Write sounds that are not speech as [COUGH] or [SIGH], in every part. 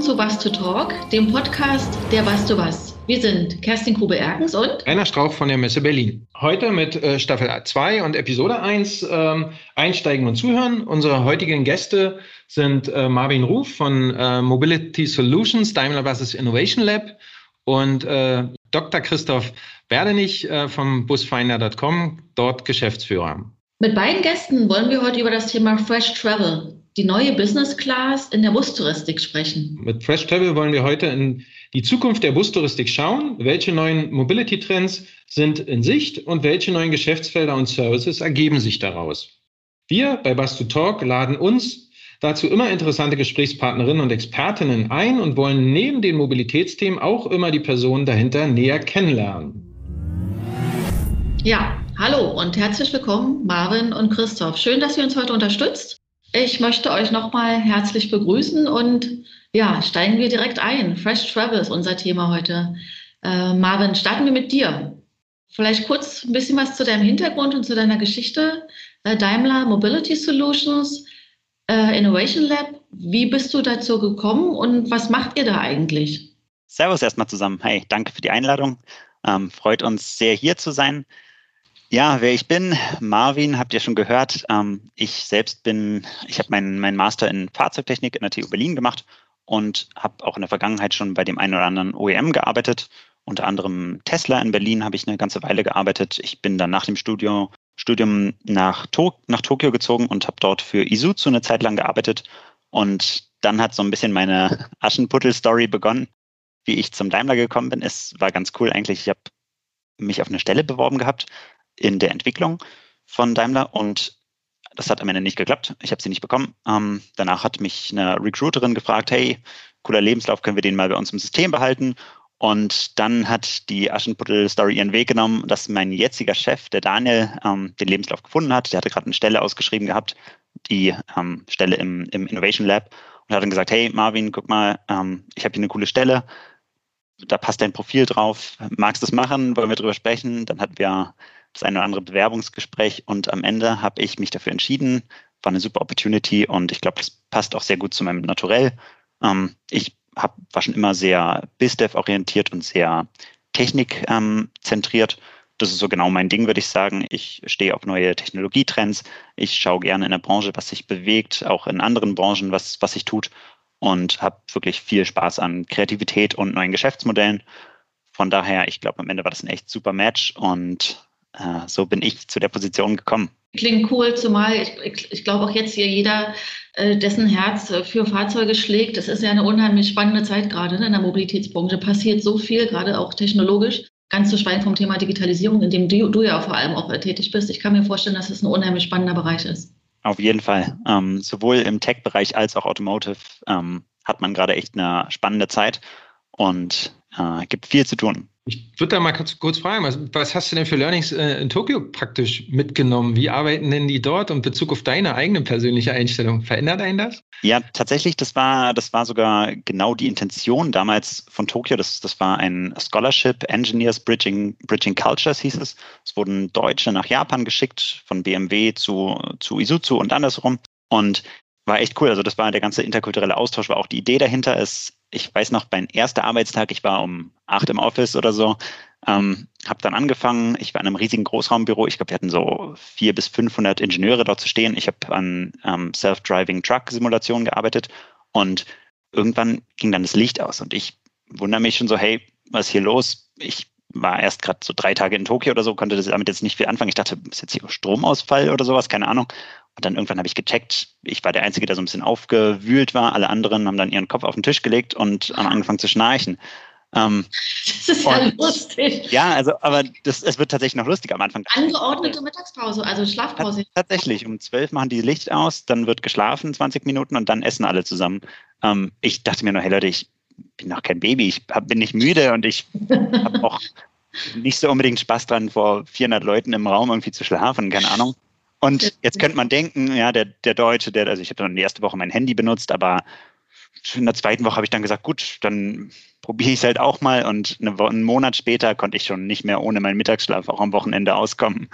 Willkommen zu Was to Talk, dem Podcast der Was to Was. Wir sind Kerstin Grube-Erkens und Rainer Strauch von der Messe Berlin. Heute mit äh, Staffel 2 und Episode 1 ähm, einsteigen und zuhören. Unsere heutigen Gäste sind äh, Marvin Ruf von äh, Mobility Solutions, Daimler Buses Innovation Lab und äh, Dr. Christoph Werdenich äh, vom Busfinder.com, dort Geschäftsführer. Mit beiden Gästen wollen wir heute über das Thema Fresh Travel die neue Business Class in der Bustouristik sprechen. Mit Fresh Travel wollen wir heute in die Zukunft der Bustouristik schauen. Welche neuen Mobility-Trends sind in Sicht und welche neuen Geschäftsfelder und Services ergeben sich daraus? Wir bei Bus 2 Talk laden uns dazu immer interessante Gesprächspartnerinnen und Expertinnen ein und wollen neben den Mobilitätsthemen auch immer die Personen dahinter näher kennenlernen. Ja, hallo und herzlich willkommen, Marvin und Christoph. Schön, dass ihr uns heute unterstützt. Ich möchte euch nochmal herzlich begrüßen und ja, steigen wir direkt ein. Fresh Travel ist unser Thema heute. Äh, Marvin, starten wir mit dir. Vielleicht kurz ein bisschen was zu deinem Hintergrund und zu deiner Geschichte. Äh, Daimler Mobility Solutions, äh, Innovation Lab. Wie bist du dazu gekommen und was macht ihr da eigentlich? Servus erstmal zusammen. Hey, danke für die Einladung. Ähm, freut uns sehr hier zu sein. Ja, wer ich bin, Marvin, habt ihr schon gehört. Ähm, ich selbst bin, ich habe meinen mein Master in Fahrzeugtechnik in der TU Berlin gemacht und habe auch in der Vergangenheit schon bei dem einen oder anderen OEM gearbeitet. Unter anderem Tesla in Berlin habe ich eine ganze Weile gearbeitet. Ich bin dann nach dem Studio, Studium nach, to nach Tokio gezogen und habe dort für Isuzu eine Zeit lang gearbeitet. Und dann hat so ein bisschen meine [LAUGHS] Aschenputtel-Story begonnen, wie ich zum Daimler gekommen bin. Es war ganz cool eigentlich. Ich habe mich auf eine Stelle beworben gehabt in der Entwicklung von Daimler und das hat am Ende nicht geklappt. Ich habe sie nicht bekommen. Ähm, danach hat mich eine Recruiterin gefragt, hey, cooler Lebenslauf, können wir den mal bei uns im System behalten? Und dann hat die Aschenputtel-Story ihren Weg genommen, dass mein jetziger Chef, der Daniel, ähm, den Lebenslauf gefunden hat. Der hatte gerade eine Stelle ausgeschrieben gehabt, die ähm, Stelle im, im, Innovation Lab und hat dann gesagt, hey Marvin, guck mal, ähm, ich habe hier eine coole Stelle, da passt dein Profil drauf, magst du es machen, wollen wir drüber sprechen? Dann hatten wir das eine oder andere Bewerbungsgespräch und am Ende habe ich mich dafür entschieden. War eine super Opportunity und ich glaube, das passt auch sehr gut zu meinem Naturell. Ähm, ich hab, war schon immer sehr BizDev-orientiert und sehr technikzentriert. Ähm, das ist so genau mein Ding, würde ich sagen. Ich stehe auf neue Technologietrends. Ich schaue gerne in der Branche, was sich bewegt, auch in anderen Branchen, was, was sich tut und habe wirklich viel Spaß an Kreativität und neuen Geschäftsmodellen. Von daher, ich glaube, am Ende war das ein echt super Match und äh, so bin ich zu der Position gekommen. Klingt cool, zumal ich, ich, ich glaube auch jetzt hier jeder, äh, dessen Herz äh, für Fahrzeuge schlägt. Es ist ja eine unheimlich spannende Zeit gerade ne, in der Mobilitätsbranche. Passiert so viel, gerade auch technologisch. Ganz zu schweigen vom Thema Digitalisierung, in dem du, du ja vor allem auch tätig bist. Ich kann mir vorstellen, dass es ein unheimlich spannender Bereich ist. Auf jeden Fall. Ähm, sowohl im Tech-Bereich als auch Automotive ähm, hat man gerade echt eine spannende Zeit und äh, gibt viel zu tun. Ich würde da mal kurz, kurz fragen, was, was, hast du denn für Learnings äh, in Tokio praktisch mitgenommen? Wie arbeiten denn die dort und in Bezug auf deine eigene persönliche Einstellung? Verändert einen das? Ja, tatsächlich, das war, das war sogar genau die Intention damals von Tokio. Das, das war ein Scholarship, Engineers Bridging, Bridging Cultures hieß es. Es wurden Deutsche nach Japan geschickt, von BMW zu, zu Isuzu und andersrum. Und war echt cool. Also das war der ganze interkulturelle Austausch, war auch die Idee dahinter. Ist, ich weiß noch, mein erster Arbeitstag, ich war um acht im Office oder so, ähm, habe dann angefangen. Ich war in einem riesigen Großraumbüro. Ich glaube, wir hatten so vier bis 500 Ingenieure dort zu stehen. Ich habe an ähm, Self-Driving Truck-Simulationen gearbeitet und irgendwann ging dann das Licht aus und ich wundere mich schon so, hey, was ist hier los? Ich war erst gerade so drei Tage in Tokio oder so, konnte das damit jetzt nicht viel anfangen. Ich dachte, ist jetzt hier Stromausfall oder sowas, keine Ahnung. Und dann irgendwann habe ich gecheckt, ich war der Einzige, der so ein bisschen aufgewühlt war. Alle anderen haben dann ihren Kopf auf den Tisch gelegt und haben angefangen zu schnarchen. Ähm, das ist ja lustig. Ja, also, aber das, es wird tatsächlich noch lustiger am Anfang. Angeordnete Mittagspause, also Schlafpause. Tatsächlich, um zwölf machen die Licht aus, dann wird geschlafen 20 Minuten und dann essen alle zusammen. Ähm, ich dachte mir nur, hey Leute, ich bin noch kein Baby, ich hab, bin nicht müde und ich habe auch [LAUGHS] nicht so unbedingt Spaß dran, vor 400 Leuten im Raum irgendwie zu schlafen, keine Ahnung. Und jetzt könnte man denken, ja, der, der Deutsche, der, also ich habe dann die erste Woche mein Handy benutzt, aber in der zweiten Woche habe ich dann gesagt, gut, dann probiere ich es halt auch mal. Und eine, einen Monat später konnte ich schon nicht mehr ohne meinen Mittagsschlaf auch am Wochenende auskommen.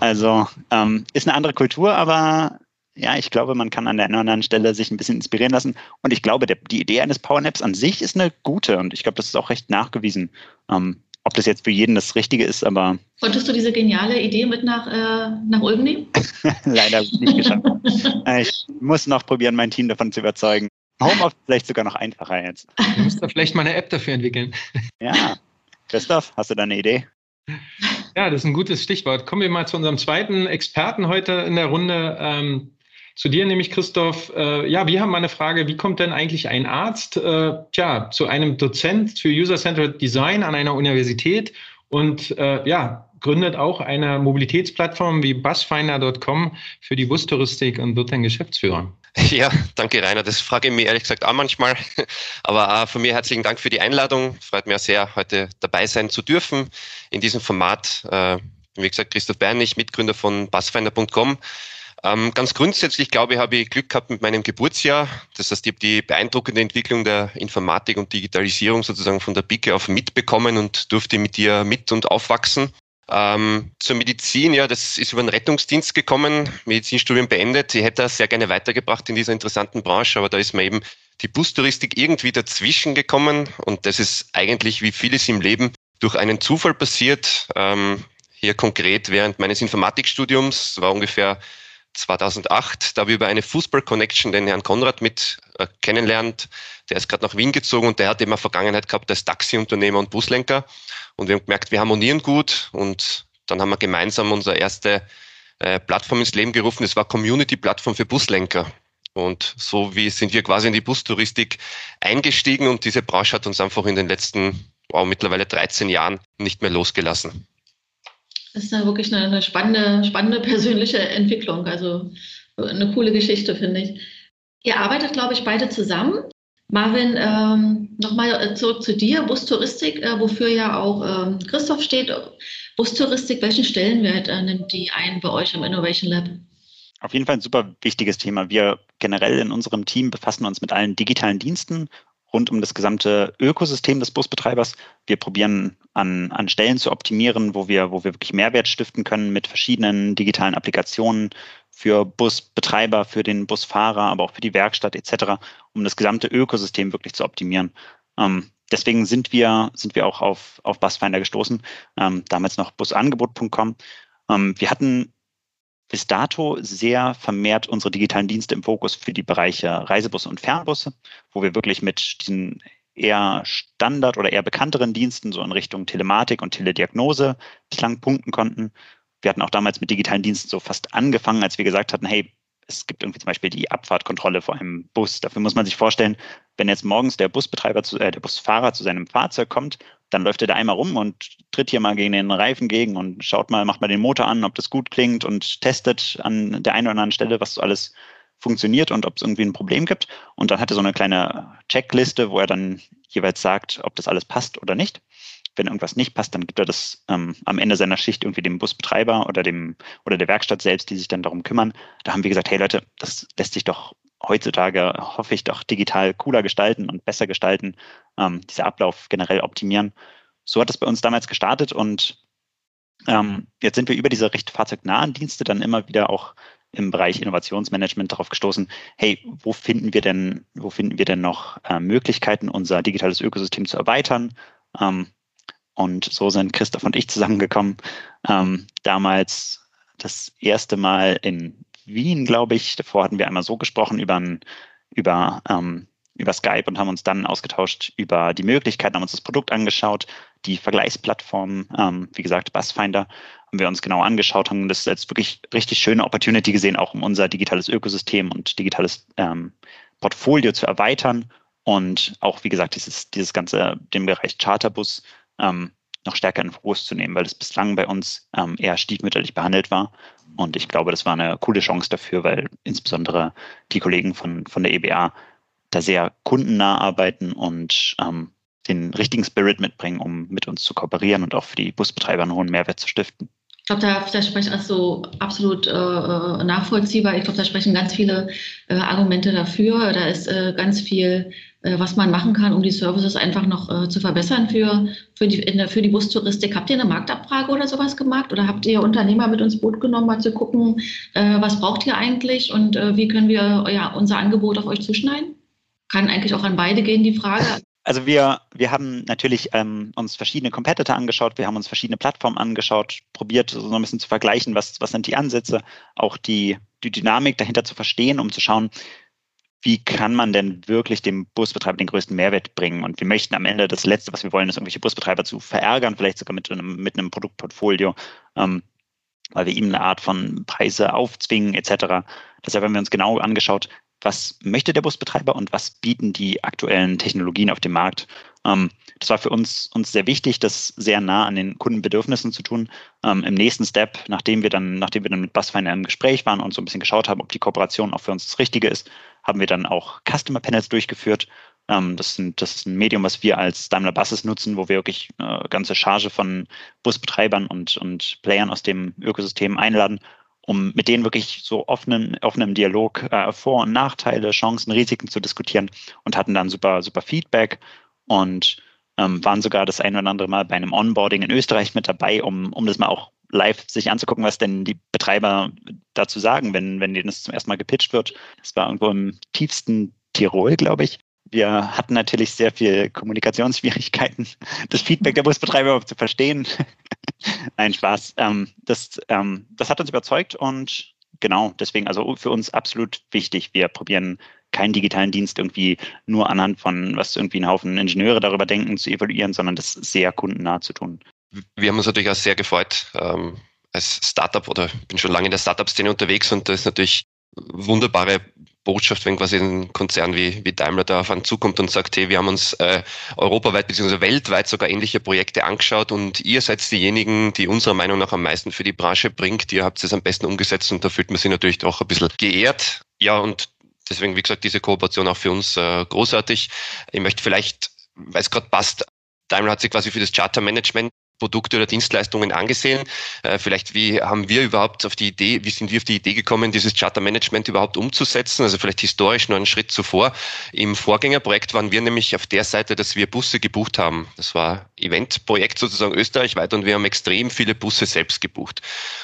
Also ähm, ist eine andere Kultur, aber ja, ich glaube, man kann an der einen oder anderen Stelle sich ein bisschen inspirieren lassen. Und ich glaube, der, die Idee eines Powernaps an sich ist eine gute und ich glaube, das ist auch recht nachgewiesen. Ähm, ob das jetzt für jeden das Richtige ist, aber. Konntest du diese geniale Idee mit nach, äh, nach Ulm nehmen? [LAUGHS] Leider nicht geschafft. Äh, ich muss noch probieren, mein Team davon zu überzeugen. Homeoffice vielleicht sogar noch einfacher jetzt. Du musst da vielleicht mal eine App dafür entwickeln. [LAUGHS] Ja. Christoph, hast du da eine Idee? Ja, das ist ein gutes Stichwort. Kommen wir mal zu unserem zweiten Experten heute in der Runde. Ähm, zu dir nämlich, Christoph. Äh, ja, wir haben mal eine Frage, wie kommt denn eigentlich ein Arzt äh, tja, zu einem Dozent für User-Centered Design an einer Universität und äh, ja, gründet auch eine Mobilitätsplattform wie busfinder.com für die Bustouristik und wird dann Geschäftsführer. [LAUGHS] Ja, danke Rainer. Das frage ich mich ehrlich gesagt auch manchmal. [LAUGHS] Aber auch von mir herzlichen Dank für die Einladung. Freut mich sehr, heute dabei sein zu dürfen in diesem Format. Äh, wie gesagt, Christoph Bernich, Mitgründer von busfinder.com. Ähm, ganz grundsätzlich, glaube ich, habe ich Glück gehabt mit meinem Geburtsjahr. Das heißt, ich habe die beeindruckende Entwicklung der Informatik und Digitalisierung sozusagen von der Pike auf mitbekommen und durfte mit ihr mit und aufwachsen. Ähm, zur Medizin, ja, das ist über den Rettungsdienst gekommen, Medizinstudium beendet. Ich hätte das sehr gerne weitergebracht in dieser interessanten Branche, aber da ist mir eben die Bustouristik irgendwie dazwischen gekommen und das ist eigentlich wie vieles im Leben durch einen Zufall passiert. Ähm, hier konkret während meines Informatikstudiums war ungefähr 2008, da ich über eine Fußball-Connection den Herrn Konrad mit äh, kennenlernt. Der ist gerade nach Wien gezogen und der hat immer Vergangenheit gehabt als Taxiunternehmer und Buslenker. Und wir haben gemerkt, wir harmonieren gut und dann haben wir gemeinsam unsere erste äh, Plattform ins Leben gerufen. Das war Community-Plattform für Buslenker. Und so wie sind wir quasi in die Bustouristik eingestiegen und diese Branche hat uns einfach in den letzten, wow, mittlerweile 13 Jahren nicht mehr losgelassen. Das ist ja wirklich eine, eine spannende, spannende persönliche Entwicklung. Also eine coole Geschichte, finde ich. Ihr arbeitet, glaube ich, beide zusammen. Marvin, ähm, nochmal zurück zu dir. Bustouristik, äh, wofür ja auch ähm, Christoph steht. Bustouristik, welchen Stellenwert äh, nimmt die ein bei euch im Innovation Lab? Auf jeden Fall ein super wichtiges Thema. Wir generell in unserem Team befassen uns mit allen digitalen Diensten rund um das gesamte Ökosystem des Busbetreibers. Wir probieren an, an Stellen zu optimieren, wo wir, wo wir wirklich Mehrwert stiften können mit verschiedenen digitalen Applikationen für Busbetreiber, für den Busfahrer, aber auch für die Werkstatt etc., um das gesamte Ökosystem wirklich zu optimieren. Ähm, deswegen sind wir, sind wir auch auf, auf Busfinder gestoßen, ähm, damals noch busangebot.com. Ähm, wir hatten bis dato sehr vermehrt unsere digitalen Dienste im Fokus für die Bereiche Reisebusse und Fernbusse, wo wir wirklich mit diesen eher Standard- oder eher bekannteren Diensten so in Richtung Telematik und Telediagnose bislang punkten konnten. Wir hatten auch damals mit digitalen Diensten so fast angefangen, als wir gesagt hatten, hey, es gibt irgendwie zum Beispiel die Abfahrtkontrolle vor einem Bus. Dafür muss man sich vorstellen, wenn jetzt morgens der Busbetreiber, zu, äh, der Busfahrer zu seinem Fahrzeug kommt, dann läuft er da einmal rum und tritt hier mal gegen den Reifen gegen und schaut mal, macht mal den Motor an, ob das gut klingt und testet an der einen oder anderen Stelle, was so alles funktioniert und ob es irgendwie ein Problem gibt. Und dann hat er so eine kleine Checkliste, wo er dann jeweils sagt, ob das alles passt oder nicht. Wenn irgendwas nicht passt, dann gibt er das ähm, am Ende seiner Schicht irgendwie dem Busbetreiber oder dem oder der Werkstatt selbst, die sich dann darum kümmern. Da haben wir gesagt, hey Leute, das lässt sich doch heutzutage, hoffe ich, doch digital cooler gestalten und besser gestalten, ähm, dieser Ablauf generell optimieren. So hat es bei uns damals gestartet und ähm, jetzt sind wir über diese recht fahrzeugnahen Dienste dann immer wieder auch im Bereich Innovationsmanagement darauf gestoßen, hey, wo finden wir denn, wo finden wir denn noch äh, Möglichkeiten, unser digitales Ökosystem zu erweitern? Ähm, und so sind Christoph und ich zusammengekommen. Ähm, damals das erste Mal in Wien, glaube ich. Davor hatten wir einmal so gesprochen über, über, ähm, über Skype und haben uns dann ausgetauscht über die Möglichkeiten, haben uns das Produkt angeschaut, die Vergleichsplattform, ähm, wie gesagt, Busfinder, haben wir uns genau angeschaut, haben das als wirklich richtig schöne Opportunity gesehen, auch um unser digitales Ökosystem und digitales ähm, Portfolio zu erweitern und auch, wie gesagt, dieses, dieses ganze, den Bereich Charterbus ähm, noch stärker in Fokus zu nehmen, weil es bislang bei uns ähm, eher stiefmütterlich behandelt war. Und ich glaube, das war eine coole Chance dafür, weil insbesondere die Kollegen von, von der EBA da sehr kundennah arbeiten und ähm, den richtigen Spirit mitbringen, um mit uns zu kooperieren und auch für die Busbetreiber einen hohen Mehrwert zu stiften. Ich glaube, da, da spreche also absolut äh, äh, nachvollziehbar. Ich glaube, da sprechen ganz viele äh, Argumente dafür. Da ist äh, ganz viel, äh, was man machen kann, um die Services einfach noch äh, zu verbessern für, für, die, der, für die Bustouristik. Habt ihr eine Marktabfrage oder sowas gemacht? Oder habt ihr Unternehmer mit ins Boot genommen, mal zu gucken, was braucht ihr eigentlich und wie können wir ja, unser Angebot auf euch zuschneiden? Kann eigentlich auch an beide gehen, die Frage. Also wir, wir haben natürlich ähm, uns verschiedene Competitor angeschaut, wir haben uns verschiedene Plattformen angeschaut, probiert so ein bisschen zu vergleichen, was, was sind die Ansätze, auch die, die Dynamik dahinter zu verstehen, um zu schauen, wie kann man denn wirklich dem Busbetreiber den größten Mehrwert bringen? Und wir möchten am Ende das Letzte, was wir wollen, ist irgendwelche Busbetreiber zu verärgern, vielleicht sogar mit einem, mit einem Produktportfolio, ähm, weil wir ihnen eine Art von Preise aufzwingen etc. Deshalb haben wir uns genau angeschaut, was möchte der Busbetreiber und was bieten die aktuellen Technologien auf dem Markt. Ähm, das war für uns, uns sehr wichtig, das sehr nah an den Kundenbedürfnissen zu tun. Ähm, Im nächsten Step, nachdem wir dann, nachdem wir dann mit Busfinder im Gespräch waren und so ein bisschen geschaut haben, ob die Kooperation auch für uns das Richtige ist, haben wir dann auch Customer Panels durchgeführt. Ähm, das, sind, das ist ein Medium, was wir als Daimler Buses nutzen, wo wir wirklich eine äh, ganze Charge von Busbetreibern und, und Playern aus dem Ökosystem einladen um mit denen wirklich so offenen, offenem Dialog äh, Vor- und Nachteile, Chancen, Risiken zu diskutieren und hatten dann super, super Feedback und ähm, waren sogar das ein oder andere Mal bei einem Onboarding in Österreich mit dabei, um, um das mal auch live sich anzugucken, was denn die Betreiber dazu sagen, wenn, wenn denen das zum ersten Mal gepitcht wird. Das war irgendwo im tiefsten Tirol, glaube ich. Wir hatten natürlich sehr viel Kommunikationsschwierigkeiten, [LAUGHS] das Feedback der Busbetreiber zu verstehen. [LAUGHS] Nein, Spaß. Ähm, das, ähm, das hat uns überzeugt und genau, deswegen also für uns absolut wichtig. Wir probieren keinen digitalen Dienst irgendwie nur anhand von, was irgendwie ein Haufen Ingenieure darüber denken, zu evaluieren, sondern das sehr kundennah zu tun. Wir haben uns natürlich auch sehr gefreut, ähm, als Startup oder bin schon lange in der Startup-Szene unterwegs und das ist natürlich wunderbare Botschaft, wenn quasi ein Konzern wie, wie Daimler da auf einen zukommt und sagt, hey, wir haben uns äh, europaweit bzw. weltweit sogar ähnliche Projekte angeschaut und ihr seid diejenigen, die unserer Meinung nach am meisten für die Branche bringt. Ihr habt es am besten umgesetzt und da fühlt man sich natürlich auch ein bisschen geehrt. Ja, und deswegen, wie gesagt, diese Kooperation auch für uns äh, großartig. Ich möchte vielleicht, weil es gerade passt, Daimler hat sich quasi für das Chartermanagement Produkte oder Dienstleistungen angesehen. Äh, vielleicht, wie haben wir überhaupt auf die Idee, wie sind wir auf die Idee gekommen, dieses Chartermanagement überhaupt umzusetzen? Also vielleicht historisch nur einen Schritt zuvor. Im Vorgängerprojekt waren wir nämlich auf der Seite, dass wir Busse gebucht haben. Das war Eventprojekt sozusagen österreichweit und wir haben extrem viele Busse selbst gebucht.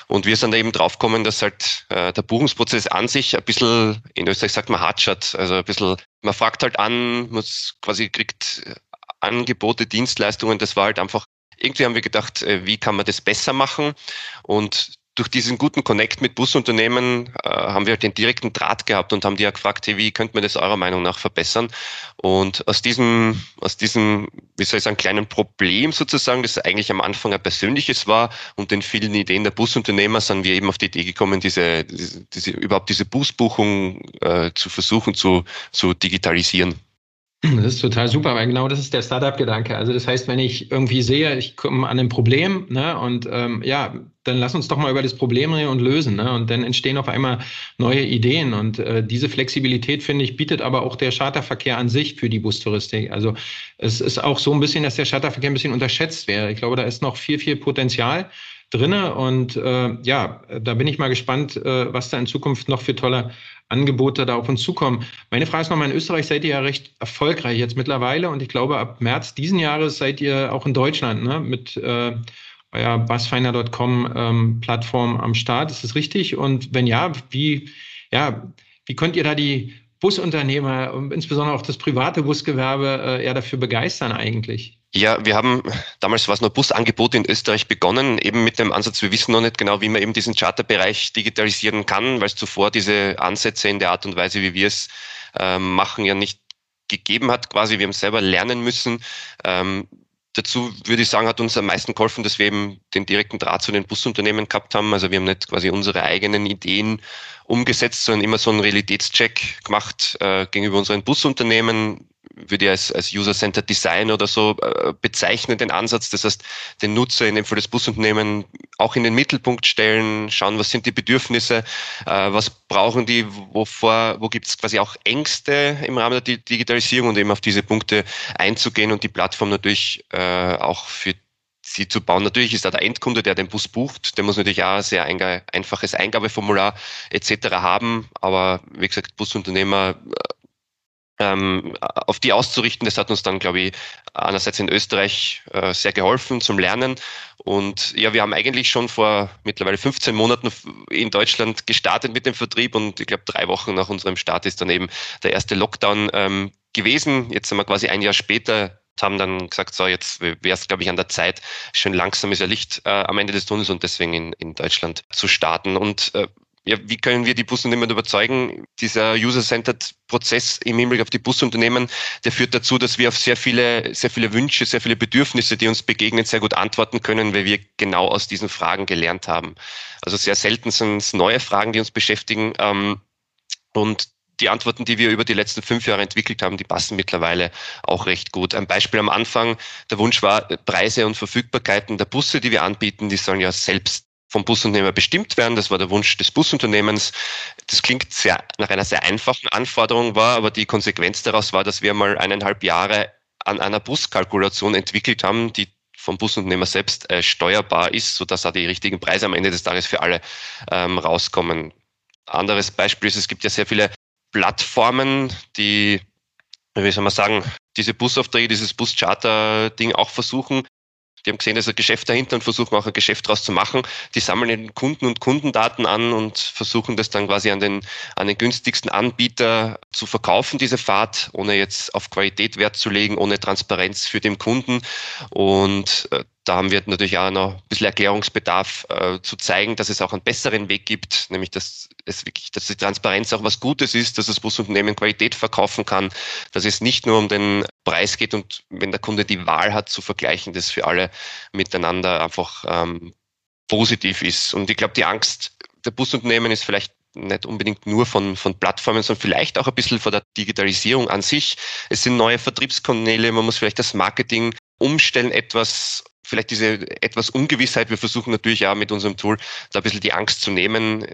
Und wir sind da eben draufgekommen, dass halt äh, der Buchungsprozess an sich ein bisschen, in Österreich sagt man Hartschat, also ein bisschen, man fragt halt an, man quasi kriegt Angebote, Dienstleistungen, das war halt einfach irgendwie haben wir gedacht, äh, wie kann man das besser machen? Und durch diesen guten Connect mit Busunternehmen äh, haben wir halt den direkten Draht gehabt und haben die ja gefragt, hey, wie könnte man das eurer Meinung nach verbessern? Und aus diesem, aus diesem, wie soll ich sagen, kleinen Problem sozusagen, das eigentlich am Anfang ein persönliches war und den vielen Ideen der Busunternehmer, sind wir eben auf die Idee gekommen, diese, diese, diese überhaupt diese Busbuchung äh, zu versuchen zu, zu digitalisieren. Das ist total super, weil genau das ist der Startup-Gedanke. Also das heißt, wenn ich irgendwie sehe, ich komme an ein Problem, ne, und ähm, ja, dann lass uns doch mal über das Problem reden und lösen, ne, und dann entstehen auf einmal neue Ideen. Und äh, diese Flexibilität, finde ich, bietet aber auch der Charterverkehr an sich für die Bustouristik. Also es ist auch so ein bisschen, dass der Charterverkehr ein bisschen unterschätzt wäre. Ich glaube, da ist noch viel, viel Potenzial drinne und äh, ja, da bin ich mal gespannt, äh, was da in Zukunft noch für tolle Angebote da auf uns zukommen. Meine Frage ist nochmal, in Österreich seid ihr ja recht erfolgreich jetzt mittlerweile und ich glaube, ab März diesen Jahres seid ihr auch in Deutschland ne, mit äh, eurer Busfinder.com ähm, Plattform am Start. Ist das richtig? Und wenn ja, wie, ja, wie könnt ihr da die Busunternehmer und insbesondere auch das private Busgewerbe äh, eher dafür begeistern eigentlich? Ja, wir haben, damals war es nur Busangebot in Österreich begonnen, eben mit dem Ansatz, wir wissen noch nicht genau, wie man eben diesen Charterbereich digitalisieren kann, weil es zuvor diese Ansätze in der Art und Weise, wie wir es ähm, machen, ja nicht gegeben hat. Quasi, wir haben selber lernen müssen. Ähm, dazu würde ich sagen, hat uns am meisten geholfen, dass wir eben den direkten Draht zu den Busunternehmen gehabt haben. Also wir haben nicht quasi unsere eigenen Ideen umgesetzt, sondern immer so einen Realitätscheck gemacht äh, gegenüber unseren Busunternehmen, würde ich als, als User-Centered Design oder so äh, bezeichnen, den Ansatz. Das heißt, den Nutzer, in dem Fall das Busunternehmen, auch in den Mittelpunkt stellen, schauen, was sind die Bedürfnisse, äh, was brauchen die, wovor, wo gibt es quasi auch Ängste im Rahmen der Digitalisierung und eben auf diese Punkte einzugehen und die Plattform natürlich äh, auch für sie zu bauen. Natürlich ist da der Endkunde, der den Bus bucht, der muss natürlich auch ein sehr einfaches Eingabeformular etc. haben, aber wie gesagt, Busunternehmer ähm, auf die auszurichten, das hat uns dann, glaube ich, einerseits in Österreich äh, sehr geholfen zum Lernen. Und ja, wir haben eigentlich schon vor mittlerweile 15 Monaten in Deutschland gestartet mit dem Vertrieb und ich glaube, drei Wochen nach unserem Start ist dann eben der erste Lockdown ähm, gewesen. Jetzt sind wir quasi ein Jahr später haben dann gesagt, so jetzt wäre es, glaube ich, an der Zeit, schön langsam ist ja Licht äh, am Ende des Tunnels und deswegen in, in Deutschland zu starten. Und äh, ja, wie können wir die Busunternehmen überzeugen? Dieser User-Centered Prozess im Hinblick auf die Busunternehmen, der führt dazu, dass wir auf sehr viele, sehr viele Wünsche, sehr viele Bedürfnisse, die uns begegnen, sehr gut antworten können, weil wir genau aus diesen Fragen gelernt haben. Also sehr selten sind es neue Fragen, die uns beschäftigen. Ähm, und die Antworten, die wir über die letzten fünf Jahre entwickelt haben, die passen mittlerweile auch recht gut. Ein Beispiel am Anfang, der Wunsch war, Preise und Verfügbarkeiten der Busse, die wir anbieten, die sollen ja selbst vom Busunternehmer bestimmt werden. Das war der Wunsch des Busunternehmens. Das klingt sehr, nach einer sehr einfachen Anforderung, war aber die Konsequenz daraus war, dass wir mal eineinhalb Jahre an einer Buskalkulation entwickelt haben, die vom Busunternehmer selbst äh, steuerbar ist, sodass auch die richtigen Preise am Ende des Tages für alle ähm, rauskommen. Anderes Beispiel ist, es gibt ja sehr viele Plattformen, die, wie soll man sagen, diese Busaufträge, dieses Buscharter-Ding auch versuchen, die haben gesehen, da ist ein Geschäft dahinter und versuchen auch ein Geschäft daraus zu machen. Die sammeln den Kunden und Kundendaten an und versuchen das dann quasi an den, an den günstigsten Anbieter zu verkaufen, diese Fahrt, ohne jetzt auf Qualität Wert zu legen, ohne Transparenz für den Kunden. Und äh, da haben wir natürlich auch noch ein bisschen Erklärungsbedarf äh, zu zeigen, dass es auch einen besseren Weg gibt, nämlich dass es wirklich, dass die Transparenz auch was Gutes ist, dass das Busunternehmen Qualität verkaufen kann, dass es nicht nur um den Preis geht und wenn der Kunde die Wahl hat zu vergleichen, das für alle miteinander einfach ähm, positiv ist. Und ich glaube, die Angst der Busunternehmen ist vielleicht nicht unbedingt nur von, von Plattformen, sondern vielleicht auch ein bisschen von der Digitalisierung an sich. Es sind neue Vertriebskanäle, man muss vielleicht das Marketing umstellen, etwas vielleicht diese etwas Ungewissheit. Wir versuchen natürlich auch mit unserem Tool da ein bisschen die Angst zu nehmen,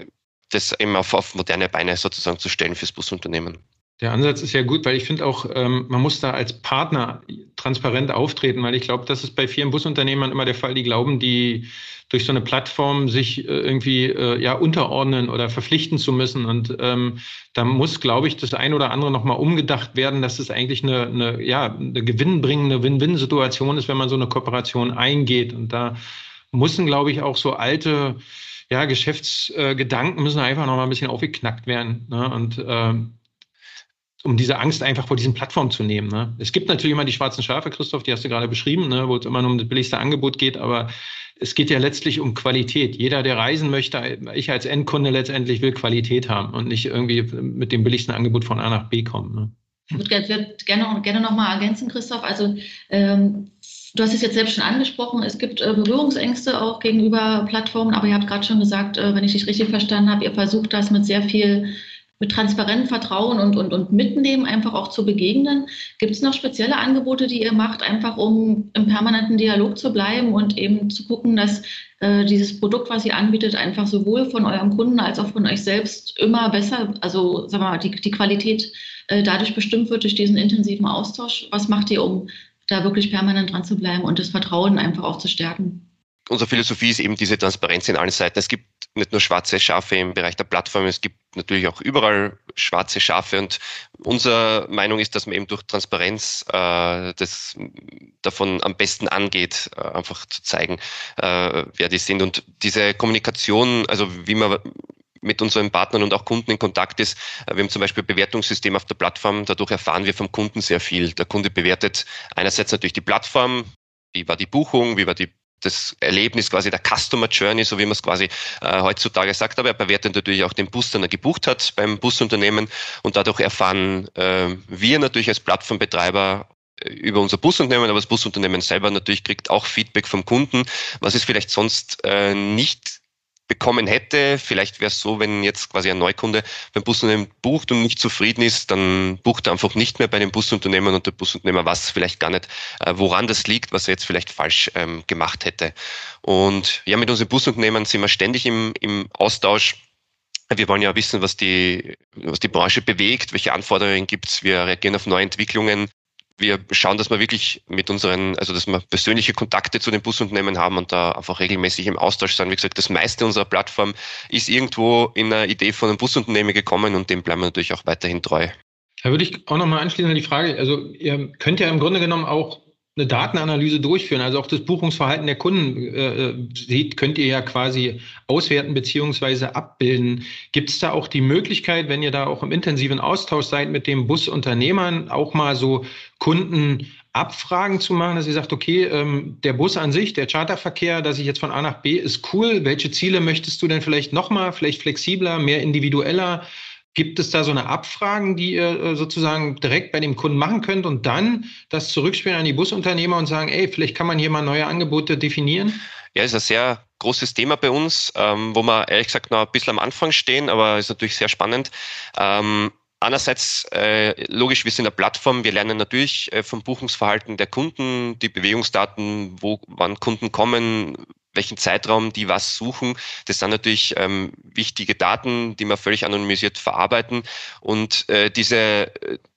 das eben auf, auf moderne Beine sozusagen zu stellen fürs Busunternehmen. Der Ansatz ist ja gut, weil ich finde auch, ähm, man muss da als Partner transparent auftreten, weil ich glaube, das ist bei vielen Busunternehmern immer der Fall, die glauben, die durch so eine Plattform sich äh, irgendwie äh, ja unterordnen oder verpflichten zu müssen. Und ähm, da muss, glaube ich, das ein oder andere nochmal umgedacht werden, dass es eigentlich eine, eine, ja, eine gewinnbringende Win-Win-Situation ist, wenn man so eine Kooperation eingeht. Und da müssen, glaube ich, auch so alte ja, Geschäftsgedanken müssen einfach nochmal ein bisschen aufgeknackt werden. Ne? Und ähm, um diese Angst einfach vor diesen Plattformen zu nehmen. Ne? Es gibt natürlich immer die schwarzen Schafe, Christoph, die hast du gerade beschrieben, ne? wo es immer nur um das billigste Angebot geht, aber es geht ja letztlich um Qualität. Jeder, der reisen möchte, ich als Endkunde letztendlich will Qualität haben und nicht irgendwie mit dem billigsten Angebot von A nach B kommen. Ne? Ich würde gerne, gerne noch mal ergänzen, Christoph. Also ähm, Du hast es jetzt selbst schon angesprochen, es gibt äh, Berührungsängste auch gegenüber Plattformen, aber ihr habt gerade schon gesagt, äh, wenn ich dich richtig verstanden habe, ihr versucht das mit sehr viel mit transparentem Vertrauen und, und, und Mitnehmen einfach auch zu begegnen. Gibt es noch spezielle Angebote, die ihr macht, einfach um im permanenten Dialog zu bleiben und eben zu gucken, dass äh, dieses Produkt, was ihr anbietet, einfach sowohl von eurem Kunden als auch von euch selbst immer besser, also sagen wir mal, die, die Qualität äh, dadurch bestimmt wird durch diesen intensiven Austausch? Was macht ihr, um da wirklich permanent dran zu bleiben und das Vertrauen einfach auch zu stärken? Unsere Philosophie ist eben diese Transparenz in allen Seiten. Es gibt nicht nur schwarze Schafe im Bereich der Plattform, es gibt natürlich auch überall schwarze Schafe und unsere Meinung ist, dass man eben durch Transparenz äh, das davon am besten angeht, äh, einfach zu zeigen, äh, wer die sind und diese Kommunikation, also wie man mit unseren Partnern und auch Kunden in Kontakt ist. Äh, wir haben zum Beispiel ein Bewertungssystem auf der Plattform. Dadurch erfahren wir vom Kunden sehr viel. Der Kunde bewertet einerseits natürlich die Plattform, wie war die Buchung, wie war die das Erlebnis quasi der Customer Journey, so wie man es quasi äh, heutzutage sagt, aber er bewertet natürlich auch den Bus, den er gebucht hat beim Busunternehmen und dadurch erfahren äh, wir natürlich als Plattformbetreiber äh, über unser Busunternehmen, aber das Busunternehmen selber natürlich kriegt auch Feedback vom Kunden, was ist vielleicht sonst äh, nicht bekommen hätte. Vielleicht wäre es so, wenn jetzt quasi ein Neukunde beim Busunternehmen bucht und nicht zufrieden ist, dann bucht er einfach nicht mehr bei den Busunternehmern und der Busunternehmer weiß vielleicht gar nicht, äh, woran das liegt, was er jetzt vielleicht falsch ähm, gemacht hätte. Und ja, mit unseren Busunternehmern sind wir ständig im, im Austausch. Wir wollen ja wissen, was die, was die Branche bewegt, welche Anforderungen gibt es. Wir reagieren auf neue Entwicklungen wir schauen, dass wir wirklich mit unseren, also dass wir persönliche Kontakte zu den Busunternehmen haben und da einfach regelmäßig im Austausch sind. Wie gesagt, das meiste unserer Plattform ist irgendwo in einer Idee von einem Busunternehmen gekommen und dem bleiben wir natürlich auch weiterhin treu. Da würde ich auch nochmal anschließen an die Frage, also ihr könnt ja im Grunde genommen auch eine Datenanalyse durchführen, also auch das Buchungsverhalten der Kunden äh, seht, könnt ihr ja quasi auswerten beziehungsweise abbilden. Gibt es da auch die Möglichkeit, wenn ihr da auch im intensiven Austausch seid mit den Busunternehmern, auch mal so Kundenabfragen zu machen, dass ihr sagt, okay, ähm, der Bus an sich, der Charterverkehr, dass ich jetzt von A nach B ist cool. Welche Ziele möchtest du denn vielleicht nochmal, vielleicht flexibler, mehr individueller? Gibt es da so eine Abfragen, die ihr äh, sozusagen direkt bei dem Kunden machen könnt und dann das zurückspielen an die Busunternehmer und sagen, ey, vielleicht kann man hier mal neue Angebote definieren? Ja, ist ein sehr großes Thema bei uns, ähm, wo wir ehrlich gesagt noch ein bisschen am Anfang stehen, aber ist natürlich sehr spannend. Ähm, Einerseits, äh, logisch, wir sind eine Plattform, wir lernen natürlich äh, vom Buchungsverhalten der Kunden, die Bewegungsdaten, wo wann Kunden kommen, welchen Zeitraum die was suchen. Das sind natürlich ähm, wichtige Daten, die wir völlig anonymisiert verarbeiten. Und äh, diese,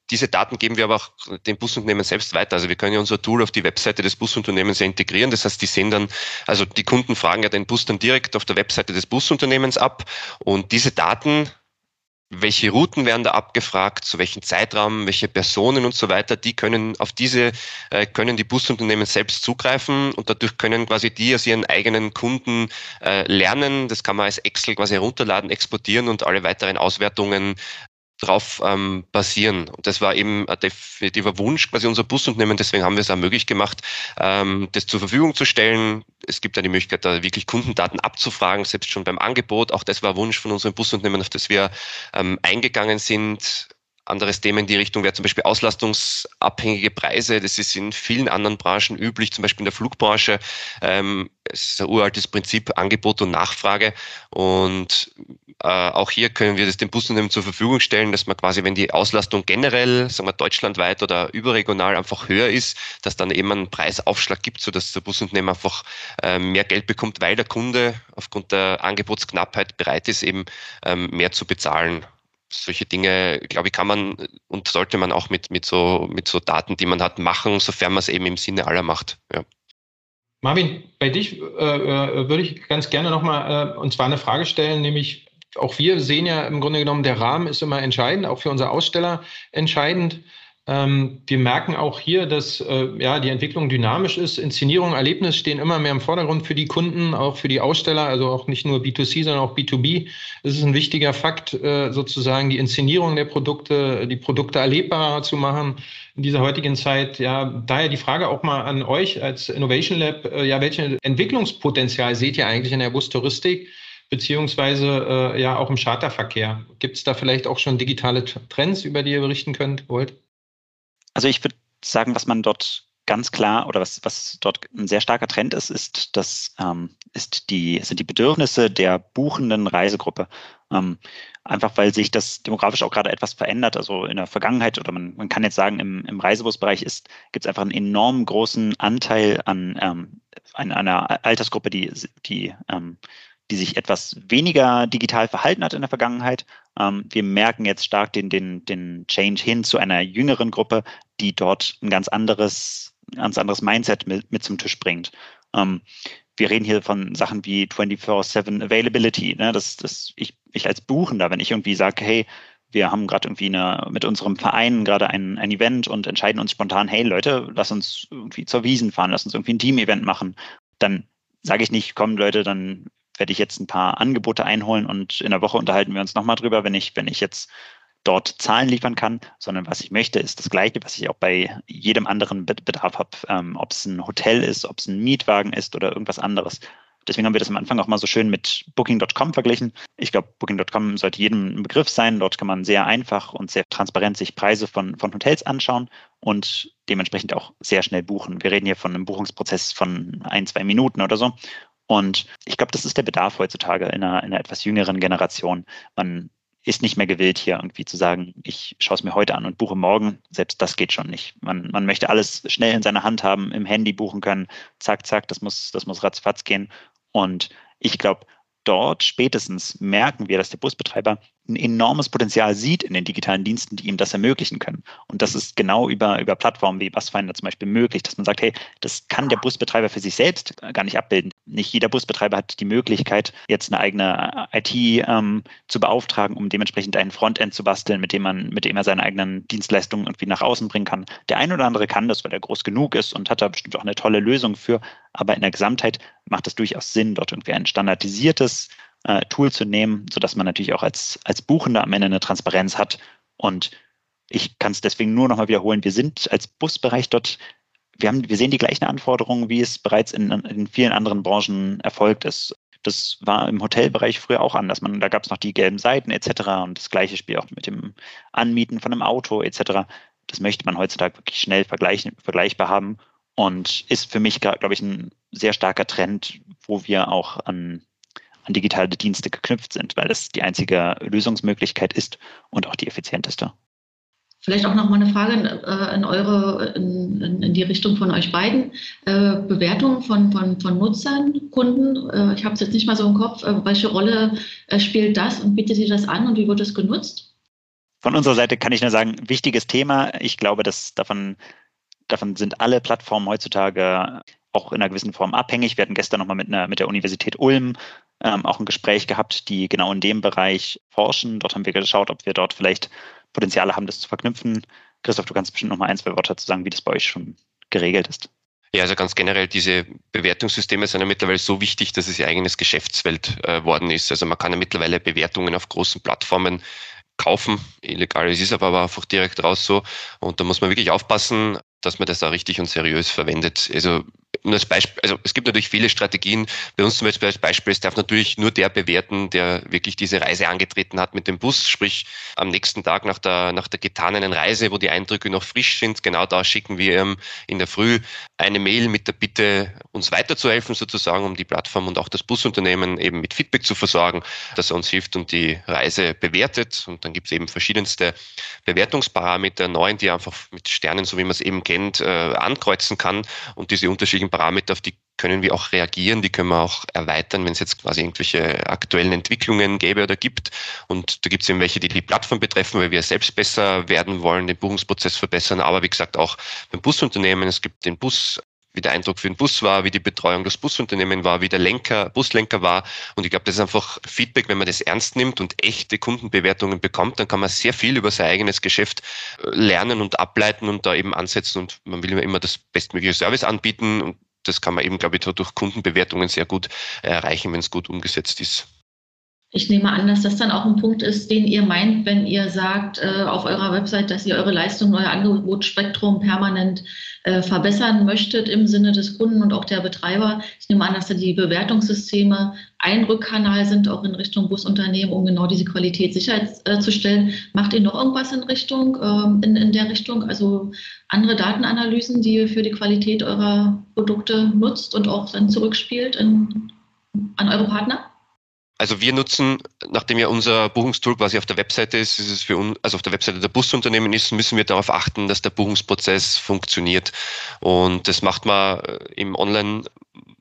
diese Daten geben wir aber auch den Busunternehmen selbst weiter. Also wir können ja unser Tool auf die Webseite des Busunternehmens ja integrieren. Das heißt, die sehen dann, also die Kunden fragen ja den Bus dann direkt auf der Webseite des Busunternehmens ab. Und diese Daten welche Routen werden da abgefragt, zu welchem Zeitraum, welche Personen und so weiter, die können auf diese, äh, können die Busunternehmen selbst zugreifen und dadurch können quasi die aus ihren eigenen Kunden äh, lernen. Das kann man als Excel quasi herunterladen, exportieren und alle weiteren Auswertungen drauf ähm, basieren. Und das war eben ein definitiver Wunsch quasi unser Busunternehmen. Deswegen haben wir es auch möglich gemacht, ähm, das zur Verfügung zu stellen. Es gibt dann die Möglichkeit, da wirklich Kundendaten abzufragen, selbst schon beim Angebot. Auch das war Wunsch von unserem Busunternehmen, auf das wir ähm, eingegangen sind anderes Thema in die Richtung wäre zum Beispiel auslastungsabhängige Preise. Das ist in vielen anderen Branchen üblich, zum Beispiel in der Flugbranche. Ähm, es ist ein uraltes Prinzip Angebot und Nachfrage. Und äh, auch hier können wir das den Busunternehmen zur Verfügung stellen, dass man quasi, wenn die Auslastung generell, sagen wir deutschlandweit oder überregional einfach höher ist, dass dann eben einen Preisaufschlag gibt, sodass der Busunternehmer einfach äh, mehr Geld bekommt, weil der Kunde aufgrund der Angebotsknappheit bereit ist, eben ähm, mehr zu bezahlen solche Dinge, glaube ich, kann man und sollte man auch mit, mit, so, mit so Daten, die man hat, machen, sofern man es eben im Sinne aller macht. Ja. Marvin, bei dich äh, äh würde ich ganz gerne nochmal äh, und zwar eine Frage stellen, nämlich auch wir sehen ja im Grunde genommen, der Rahmen ist immer entscheidend, auch für unsere Aussteller entscheidend. Ähm, wir merken auch hier, dass äh, ja, die Entwicklung dynamisch ist. Inszenierung, Erlebnis stehen immer mehr im Vordergrund für die Kunden, auch für die Aussteller, also auch nicht nur B2C, sondern auch B2B. Es ist ein wichtiger Fakt, äh, sozusagen die Inszenierung der Produkte, die Produkte erlebbarer zu machen in dieser heutigen Zeit. Ja, daher die Frage auch mal an euch als Innovation Lab, äh, ja, welches Entwicklungspotenzial seht ihr eigentlich in der Bustouristik? beziehungsweise äh, ja auch im Charterverkehr. Gibt es da vielleicht auch schon digitale Trends, über die ihr berichten könnt, wollt? Also ich würde sagen, was man dort ganz klar oder was, was dort ein sehr starker Trend ist, ist, das ähm, ist die, sind die Bedürfnisse der buchenden Reisegruppe. Ähm, einfach weil sich das demografisch auch gerade etwas verändert. Also in der Vergangenheit oder man, man kann jetzt sagen, im, im Reisebusbereich gibt es einfach einen enorm großen Anteil an, ähm, an einer Altersgruppe, die, die ähm, die sich etwas weniger digital verhalten hat in der Vergangenheit. Ähm, wir merken jetzt stark den, den, den Change hin zu einer jüngeren Gruppe, die dort ein ganz anderes, ganz anderes Mindset mit, mit zum Tisch bringt. Ähm, wir reden hier von Sachen wie 24-7 Availability. Ne? Das, das, ich, ich als Buchender, wenn ich irgendwie sage, hey, wir haben gerade irgendwie eine, mit unserem Verein gerade ein, ein Event und entscheiden uns spontan, hey Leute, lass uns irgendwie zur Wiesen fahren, lass uns irgendwie ein Team-Event machen, dann sage ich nicht, komm Leute, dann werde ich jetzt ein paar Angebote einholen und in der Woche unterhalten wir uns nochmal drüber, wenn ich, wenn ich jetzt dort Zahlen liefern kann, sondern was ich möchte, ist das Gleiche, was ich auch bei jedem anderen Bedarf habe, ähm, ob es ein Hotel ist, ob es ein Mietwagen ist oder irgendwas anderes. Deswegen haben wir das am Anfang auch mal so schön mit Booking.com verglichen. Ich glaube, Booking.com sollte jedem ein Begriff sein. Dort kann man sehr einfach und sehr transparent sich Preise von, von Hotels anschauen und dementsprechend auch sehr schnell buchen. Wir reden hier von einem Buchungsprozess von ein, zwei Minuten oder so. Und ich glaube, das ist der Bedarf heutzutage in einer, in einer etwas jüngeren Generation. Man ist nicht mehr gewillt, hier irgendwie zu sagen, ich schaue es mir heute an und buche morgen. Selbst das geht schon nicht. Man, man möchte alles schnell in seiner Hand haben, im Handy buchen können. Zack, zack, das muss, das muss ratzfatz gehen. Und ich glaube, dort spätestens merken wir, dass der Busbetreiber ein enormes Potenzial sieht in den digitalen Diensten, die ihm das ermöglichen können. Und das ist genau über, über Plattformen wie Busfinder zum Beispiel möglich, dass man sagt, hey, das kann der Busbetreiber für sich selbst gar nicht abbilden. Nicht jeder Busbetreiber hat die Möglichkeit, jetzt eine eigene IT ähm, zu beauftragen, um dementsprechend ein Frontend zu basteln, mit dem man, mit dem er seine eigenen Dienstleistungen irgendwie nach außen bringen kann. Der eine oder andere kann das, weil er groß genug ist und hat da bestimmt auch eine tolle Lösung für. Aber in der Gesamtheit macht es durchaus Sinn, dort irgendwie ein standardisiertes äh, Tool zu nehmen, sodass man natürlich auch als, als Buchender am Ende eine Transparenz hat. Und ich kann es deswegen nur nochmal wiederholen, wir sind als Busbereich dort, wir, haben, wir sehen die gleichen Anforderungen, wie es bereits in, in vielen anderen Branchen erfolgt ist. Das war im Hotelbereich früher auch anders. Man, da gab es noch die gelben Seiten etc. Und das gleiche Spiel auch mit dem Anmieten von einem Auto etc. Das möchte man heutzutage wirklich schnell vergleichbar haben und ist für mich, glaube ich, ein sehr starker Trend, wo wir auch an an digitale Dienste geknüpft sind, weil das die einzige Lösungsmöglichkeit ist und auch die effizienteste. Vielleicht auch noch mal eine Frage in, äh, in eure, in, in, die Richtung von euch beiden. Äh, Bewertung von, von, von Nutzern, Kunden. Äh, ich habe es jetzt nicht mal so im Kopf. Welche Rolle spielt das und bietet ihr das an und wie wird es genutzt? Von unserer Seite kann ich nur sagen, wichtiges Thema. Ich glaube, dass davon, davon sind alle Plattformen heutzutage auch in einer gewissen Form abhängig. Wir hatten gestern nochmal mit, mit der Universität Ulm ähm, auch ein Gespräch gehabt, die genau in dem Bereich forschen. Dort haben wir geschaut, ob wir dort vielleicht Potenziale haben, das zu verknüpfen. Christoph, du kannst bestimmt noch mal ein, zwei Worte dazu sagen, wie das bei euch schon geregelt ist. Ja, also ganz generell, diese Bewertungssysteme sind ja mittlerweile so wichtig, dass es ihr eigenes Geschäftsfeld äh, worden ist. Also man kann ja mittlerweile Bewertungen auf großen Plattformen kaufen. Illegal ist es aber einfach direkt raus so. Und da muss man wirklich aufpassen, dass man das da richtig und seriös verwendet. Also nur als Beispiel, also es gibt natürlich viele Strategien. Bei uns zum Beispiel als Beispiel, es darf natürlich nur der bewerten, der wirklich diese Reise angetreten hat mit dem Bus, sprich am nächsten Tag nach der, nach der getanen Reise, wo die Eindrücke noch frisch sind. Genau da schicken wir ihm in der Früh eine Mail mit der Bitte, uns weiterzuhelfen sozusagen, um die Plattform und auch das Busunternehmen eben mit Feedback zu versorgen, dass er uns hilft und die Reise bewertet. Und dann gibt es eben verschiedenste Bewertungsparameter, neun, die einfach mit Sternen, so wie man es eben kennt, äh, ankreuzen kann und diese unterschiedlichen Parameter, auf die können wir auch reagieren, die können wir auch erweitern, wenn es jetzt quasi irgendwelche aktuellen Entwicklungen gäbe oder gibt. Und da gibt es eben welche, die die Plattform betreffen, weil wir selbst besser werden wollen, den Buchungsprozess verbessern. Aber wie gesagt, auch beim Busunternehmen, es gibt den Bus wie der Eindruck für den Bus war, wie die Betreuung des Busunternehmens war, wie der Lenker, Buslenker war. Und ich glaube, das ist einfach Feedback, wenn man das ernst nimmt und echte Kundenbewertungen bekommt, dann kann man sehr viel über sein eigenes Geschäft äh, lernen und ableiten und da eben ansetzen. Und man will immer das bestmögliche Service anbieten. Und das kann man eben, glaube ich, durch Kundenbewertungen sehr gut erreichen, wenn es gut umgesetzt ist. Ich nehme an, dass das dann auch ein Punkt ist, den ihr meint, wenn ihr sagt äh, auf eurer Website, dass ihr eure Leistung, euer Angebotsspektrum permanent äh, verbessern möchtet im Sinne des Kunden und auch der Betreiber. Ich nehme an, dass da die Bewertungssysteme ein Rückkanal sind, auch in Richtung Busunternehmen, um genau diese Qualität sicherzustellen. Äh, Macht ihr noch irgendwas in Richtung, ähm, in, in der Richtung, also andere Datenanalysen, die ihr für die Qualität eurer Produkte nutzt und auch dann zurückspielt in, an eure Partner? Also wir nutzen, nachdem ja unser Buchungstool quasi auf der Webseite ist, ist es für uns, also auf der Webseite der Busunternehmen ist, müssen wir darauf achten, dass der Buchungsprozess funktioniert. Und das macht man äh, im Online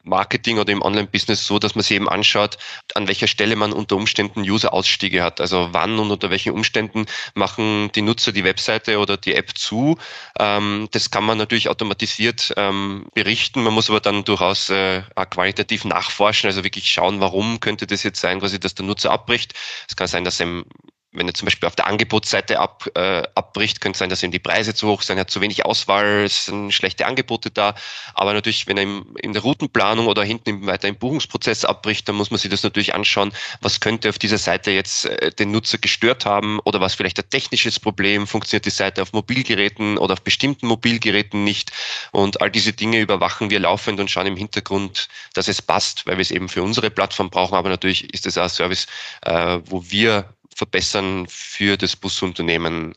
Marketing oder im Online-Business so, dass man sich eben anschaut, an welcher Stelle man unter Umständen User-Ausstiege hat. Also wann und unter welchen Umständen machen die Nutzer die Webseite oder die App zu. Ähm, das kann man natürlich automatisiert ähm, berichten. Man muss aber dann durchaus äh, qualitativ nachforschen, also wirklich schauen, warum könnte das jetzt sein, quasi, dass der Nutzer abbricht. Es kann sein, dass er wenn er zum Beispiel auf der Angebotsseite ab, äh, abbricht, könnte sein, dass ihm die Preise zu hoch sind, er hat zu wenig Auswahl, es sind schlechte Angebote da. Aber natürlich, wenn er im, in der Routenplanung oder hinten im, weiter im Buchungsprozess abbricht, dann muss man sich das natürlich anschauen, was könnte auf dieser Seite jetzt äh, den Nutzer gestört haben oder was vielleicht ein technisches Problem, funktioniert die Seite auf Mobilgeräten oder auf bestimmten Mobilgeräten nicht. Und all diese Dinge überwachen wir laufend und schauen im Hintergrund, dass es passt, weil wir es eben für unsere Plattform brauchen. Aber natürlich ist es auch ein Service, äh, wo wir verbessern für das Busunternehmen.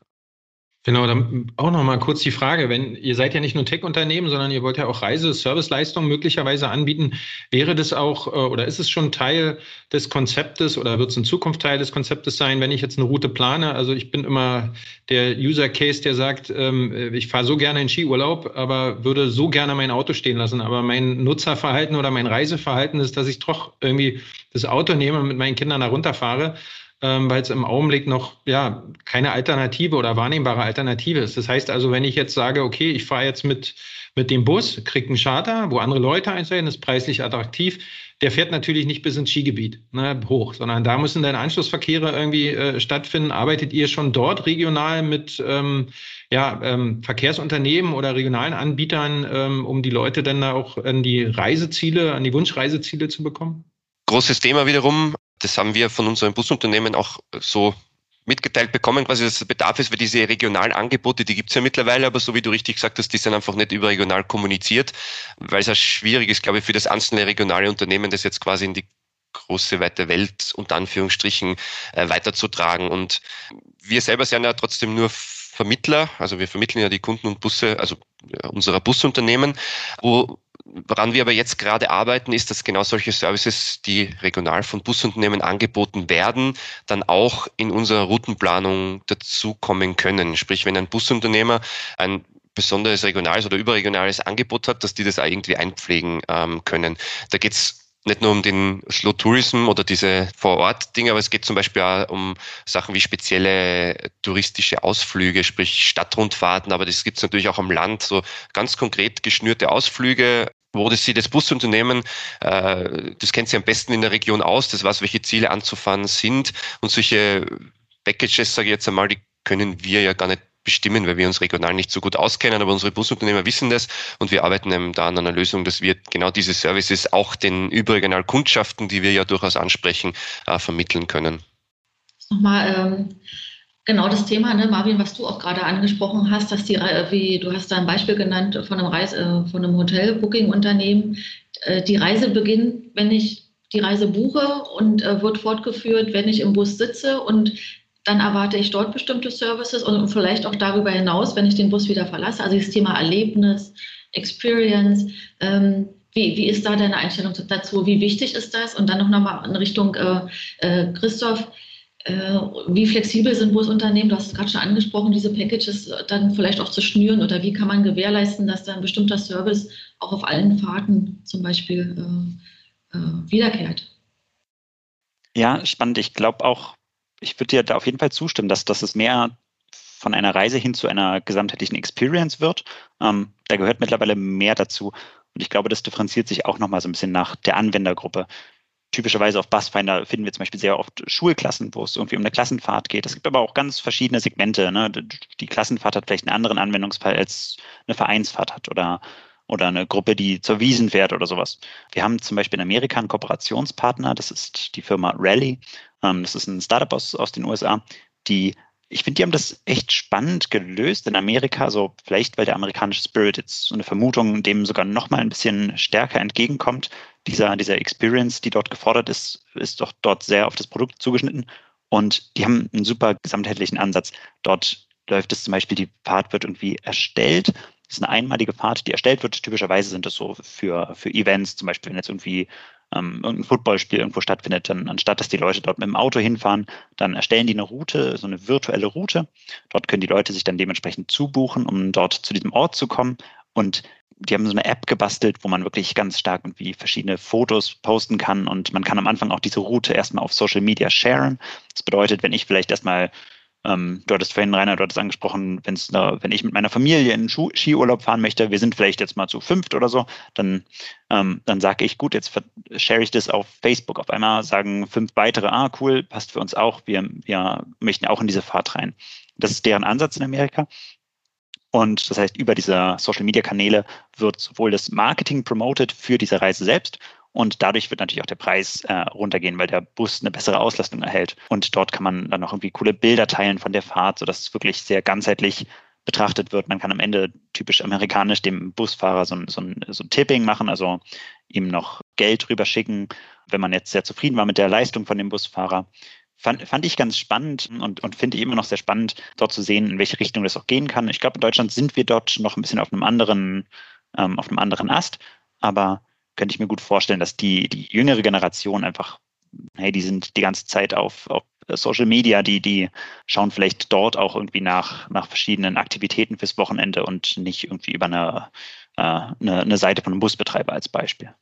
Genau, dann auch noch mal kurz die Frage, wenn ihr seid ja nicht nur Tech-Unternehmen, sondern ihr wollt ja auch Reise, Serviceleistungen möglicherweise anbieten, wäre das auch äh, oder ist es schon Teil des Konzeptes oder wird es in Zukunft Teil des Konzeptes sein, wenn ich jetzt eine Route plane? Also ich bin immer der User Case, der sagt, ähm, ich fahre so gerne in Skiurlaub, aber würde so gerne mein Auto stehen lassen, aber mein Nutzerverhalten oder mein Reiseverhalten ist, dass ich doch irgendwie das Auto nehme und mit meinen Kindern da runterfahre ähm, weil es im Augenblick noch ja keine Alternative oder wahrnehmbare Alternative ist. Das heißt also, wenn ich jetzt sage, okay, ich fahre jetzt mit, mit dem Bus, kriege einen Charter, wo andere Leute einsteigen, ist preislich attraktiv, der fährt natürlich nicht bis ins Skigebiet ne, hoch, sondern da müssen dann Anschlussverkehre irgendwie äh, stattfinden. Arbeitet ihr schon dort regional mit ähm, ja, ähm, Verkehrsunternehmen oder regionalen Anbietern, ähm, um die Leute dann da auch an die Reiseziele, an die Wunschreiseziele zu bekommen? Großes Thema wiederum das haben wir von unseren Busunternehmen auch so mitgeteilt bekommen, quasi, dass der Bedarf ist für diese regionalen Angebote, die gibt es ja mittlerweile, aber so wie du richtig gesagt hast, die sind einfach nicht überregional kommuniziert, weil es ja schwierig ist, glaube ich, für das einzelne regionale Unternehmen, das jetzt quasi in die große, weite Welt unter Anführungsstrichen äh, weiterzutragen. Und wir selber sind ja trotzdem nur Vermittler, also wir vermitteln ja die Kunden und Busse, also unserer Busunternehmen, wo Woran wir aber jetzt gerade arbeiten, ist, dass genau solche Services, die regional von Busunternehmen angeboten werden, dann auch in unserer Routenplanung dazukommen können. Sprich, wenn ein Busunternehmer ein besonderes regionales oder überregionales Angebot hat, dass die das auch irgendwie einpflegen ähm, können. Da geht's nicht nur um den Slow Tourism oder diese Vor-Ort-Dinge, aber es geht zum Beispiel auch um Sachen wie spezielle touristische Ausflüge, sprich Stadtrundfahrten, aber das gibt es natürlich auch am Land, so ganz konkret geschnürte Ausflüge, das Sie das Busunternehmen, äh, das kennt Sie am besten in der Region aus, das weiß, welche Ziele anzufahren sind und solche Packages, sage ich jetzt einmal, die können wir ja gar nicht bestimmen, weil wir uns regional nicht so gut auskennen, aber unsere Busunternehmer wissen das und wir arbeiten eben da an einer Lösung, dass wir genau diese Services auch den überregionalen Kundschaften, die wir ja durchaus ansprechen, äh, vermitteln können. Nochmal ähm, genau das Thema, ne, Marvin, was du auch gerade angesprochen hast, dass die, wie du hast da ein Beispiel genannt von einem, Reise, äh, von einem Hotel-Booking-Unternehmen, äh, die Reise beginnt, wenn ich die Reise buche und äh, wird fortgeführt, wenn ich im Bus sitze und dann erwarte ich dort bestimmte Services und vielleicht auch darüber hinaus, wenn ich den Bus wieder verlasse. Also das Thema Erlebnis, Experience. Ähm, wie, wie ist da deine Einstellung dazu? Wie wichtig ist das? Und dann noch nochmal in Richtung äh, äh, Christoph. Äh, wie flexibel sind Busunternehmen? Du hast es gerade schon angesprochen, diese Packages dann vielleicht auch zu schnüren oder wie kann man gewährleisten, dass dann ein bestimmter Service auch auf allen Fahrten zum Beispiel äh, äh, wiederkehrt? Ja, spannend. Ich glaube auch, ich würde dir da auf jeden Fall zustimmen, dass, dass es mehr von einer Reise hin zu einer gesamtheitlichen Experience wird. Ähm, da gehört mittlerweile mehr dazu. Und ich glaube, das differenziert sich auch nochmal so ein bisschen nach der Anwendergruppe. Typischerweise auf Busfinder finden wir zum Beispiel sehr oft Schulklassen, wo es irgendwie um eine Klassenfahrt geht. Es gibt aber auch ganz verschiedene Segmente. Ne? Die Klassenfahrt hat vielleicht einen anderen Anwendungsfall als eine Vereinsfahrt hat oder, oder eine Gruppe, die zur Wiesen fährt oder sowas. Wir haben zum Beispiel in Amerika einen Kooperationspartner, das ist die Firma Rally. Ähm, das ist ein Startup aus, aus den USA, die ich finde, die haben das echt spannend gelöst in Amerika, so vielleicht, weil der amerikanische Spirit jetzt so eine Vermutung dem sogar noch mal ein bisschen stärker entgegenkommt. Dieser, dieser Experience, die dort gefordert ist, ist doch dort sehr auf das Produkt zugeschnitten. Und die haben einen super gesamtheitlichen Ansatz. Dort läuft es zum Beispiel, die Fahrt wird irgendwie erstellt. Das ist eine einmalige Fahrt, die erstellt wird. Typischerweise sind das so für, für Events, zum Beispiel, wenn jetzt irgendwie ähm, irgendein Footballspiel irgendwo stattfindet, dann anstatt dass die Leute dort mit dem Auto hinfahren, dann erstellen die eine Route, so eine virtuelle Route. Dort können die Leute sich dann dementsprechend zubuchen, um dort zu diesem Ort zu kommen. Und die haben so eine App gebastelt, wo man wirklich ganz stark irgendwie verschiedene Fotos posten kann und man kann am Anfang auch diese Route erstmal auf Social Media sharen. Das bedeutet, wenn ich vielleicht erstmal ähm, du hattest vorhin, Rainer, du hattest angesprochen, wenn's da, wenn ich mit meiner Familie in Schu Skiurlaub fahren möchte, wir sind vielleicht jetzt mal zu fünft oder so, dann, ähm, dann sage ich, gut, jetzt share ich das auf Facebook. Auf einmal sagen fünf weitere, ah, cool, passt für uns auch, wir, wir möchten auch in diese Fahrt rein. Das ist deren Ansatz in Amerika. Und das heißt, über diese Social-Media-Kanäle wird sowohl das Marketing promoted für diese Reise selbst und dadurch wird natürlich auch der Preis äh, runtergehen, weil der Bus eine bessere Auslastung erhält. Und dort kann man dann noch irgendwie coole Bilder teilen von der Fahrt, sodass es wirklich sehr ganzheitlich betrachtet wird. Man kann am Ende typisch amerikanisch dem Busfahrer so ein, so ein, so ein Tipping machen, also ihm noch Geld rüber schicken, wenn man jetzt sehr zufrieden war mit der Leistung von dem Busfahrer. fand, fand ich ganz spannend und, und finde ich immer noch sehr spannend, dort zu sehen, in welche Richtung das auch gehen kann. Ich glaube, in Deutschland sind wir dort noch ein bisschen auf einem anderen, ähm, auf einem anderen Ast, aber könnte ich mir gut vorstellen, dass die, die jüngere Generation einfach, hey, die sind die ganze Zeit auf, auf Social Media, die, die schauen vielleicht dort auch irgendwie nach, nach verschiedenen Aktivitäten fürs Wochenende und nicht irgendwie über eine, äh, eine, eine Seite von einem Busbetreiber als Beispiel.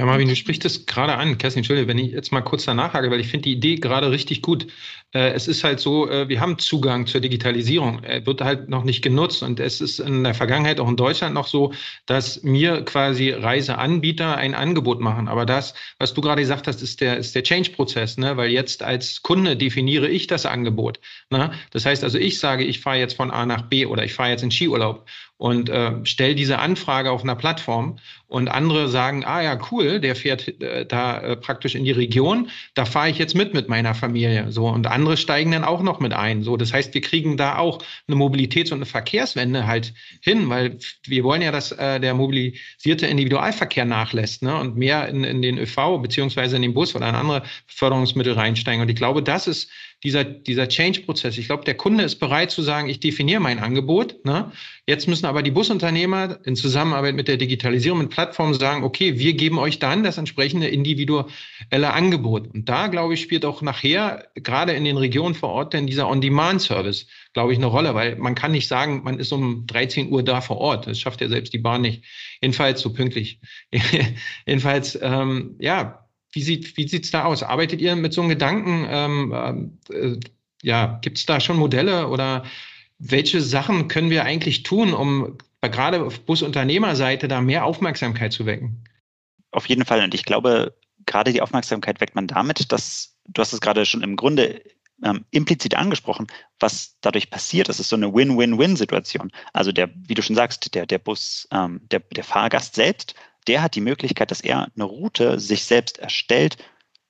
Ja, Marvin, du sprichst es gerade an. Kerstin, Entschuldige, wenn ich jetzt mal kurz danach hake, weil ich finde die Idee gerade richtig gut. Äh, es ist halt so, äh, wir haben Zugang zur Digitalisierung. Er wird halt noch nicht genutzt. Und es ist in der Vergangenheit auch in Deutschland noch so, dass mir quasi Reiseanbieter ein Angebot machen. Aber das, was du gerade gesagt hast, ist der, ist der Change-Prozess, ne? weil jetzt als Kunde definiere ich das Angebot. Ne? Das heißt also, ich sage, ich fahre jetzt von A nach B oder ich fahre jetzt in Skiurlaub und äh, stell diese Anfrage auf einer Plattform und andere sagen, ah ja, cool, der fährt äh, da äh, praktisch in die Region, da fahre ich jetzt mit mit meiner Familie. So und andere steigen dann auch noch mit ein. So, das heißt, wir kriegen da auch eine Mobilitäts- und eine Verkehrswende halt hin, weil wir wollen ja, dass äh, der mobilisierte Individualverkehr nachlässt ne, und mehr in, in den ÖV beziehungsweise in den Bus oder in andere Förderungsmittel reinsteigen. Und ich glaube, das ist dieser, dieser Change-Prozess. Ich glaube, der Kunde ist bereit zu sagen, ich definiere mein Angebot. Ne? Jetzt müssen aber die Busunternehmer in Zusammenarbeit mit der Digitalisierung mit Plattformen sagen, okay, wir geben euch dann das entsprechende individuelle Angebot. Und da, glaube ich, spielt auch nachher, gerade in den Regionen vor Ort, denn dieser On-Demand-Service, glaube ich, eine Rolle, weil man kann nicht sagen, man ist um 13 Uhr da vor Ort. Das schafft ja selbst die Bahn nicht. Jedenfalls so pünktlich. [LAUGHS] Jedenfalls, ähm, ja, wie sieht wie sieht's da aus? Arbeitet ihr mit so einem Gedanken? Ähm, äh, ja, gibt es da schon Modelle oder welche Sachen können wir eigentlich tun, um gerade auf Busunternehmerseite da mehr Aufmerksamkeit zu wecken? Auf jeden Fall. Und ich glaube, gerade die Aufmerksamkeit weckt man damit, dass du hast es gerade schon im Grunde ähm, implizit angesprochen, was dadurch passiert. Das ist so eine Win-Win-Win-Situation. Also der, wie du schon sagst, der, der Bus, ähm, der, der Fahrgast selbst der hat die Möglichkeit, dass er eine Route sich selbst erstellt,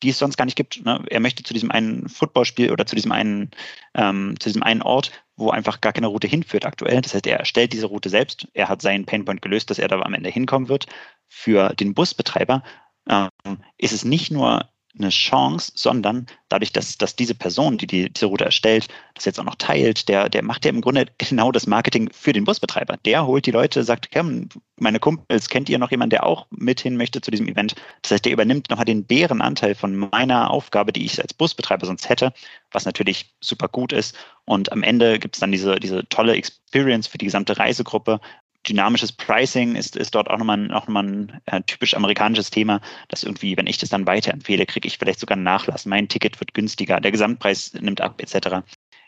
die es sonst gar nicht gibt. Ne? Er möchte zu diesem einen Footballspiel oder zu diesem einen, ähm, zu diesem einen Ort, wo einfach gar keine Route hinführt aktuell. Das heißt, er erstellt diese Route selbst. Er hat seinen Painpoint gelöst, dass er da am Ende hinkommen wird. Für den Busbetreiber ähm, ist es nicht nur eine Chance, sondern dadurch, dass, dass diese Person, die, die diese Route erstellt, das jetzt auch noch teilt, der, der macht ja im Grunde genau das Marketing für den Busbetreiber. Der holt die Leute, sagt, komm, meine Kumpels, kennt ihr noch jemanden, der auch mit hin möchte zu diesem Event? Das heißt, der übernimmt nochmal den Bärenanteil von meiner Aufgabe, die ich als Busbetreiber sonst hätte, was natürlich super gut ist. Und am Ende gibt es dann diese, diese tolle Experience für die gesamte Reisegruppe, dynamisches Pricing ist, ist dort auch nochmal, ein, auch nochmal ein äh, typisch amerikanisches Thema, dass irgendwie, wenn ich das dann weiterempfehle, kriege ich vielleicht sogar einen Nachlass. Mein Ticket wird günstiger, der Gesamtpreis nimmt ab, etc.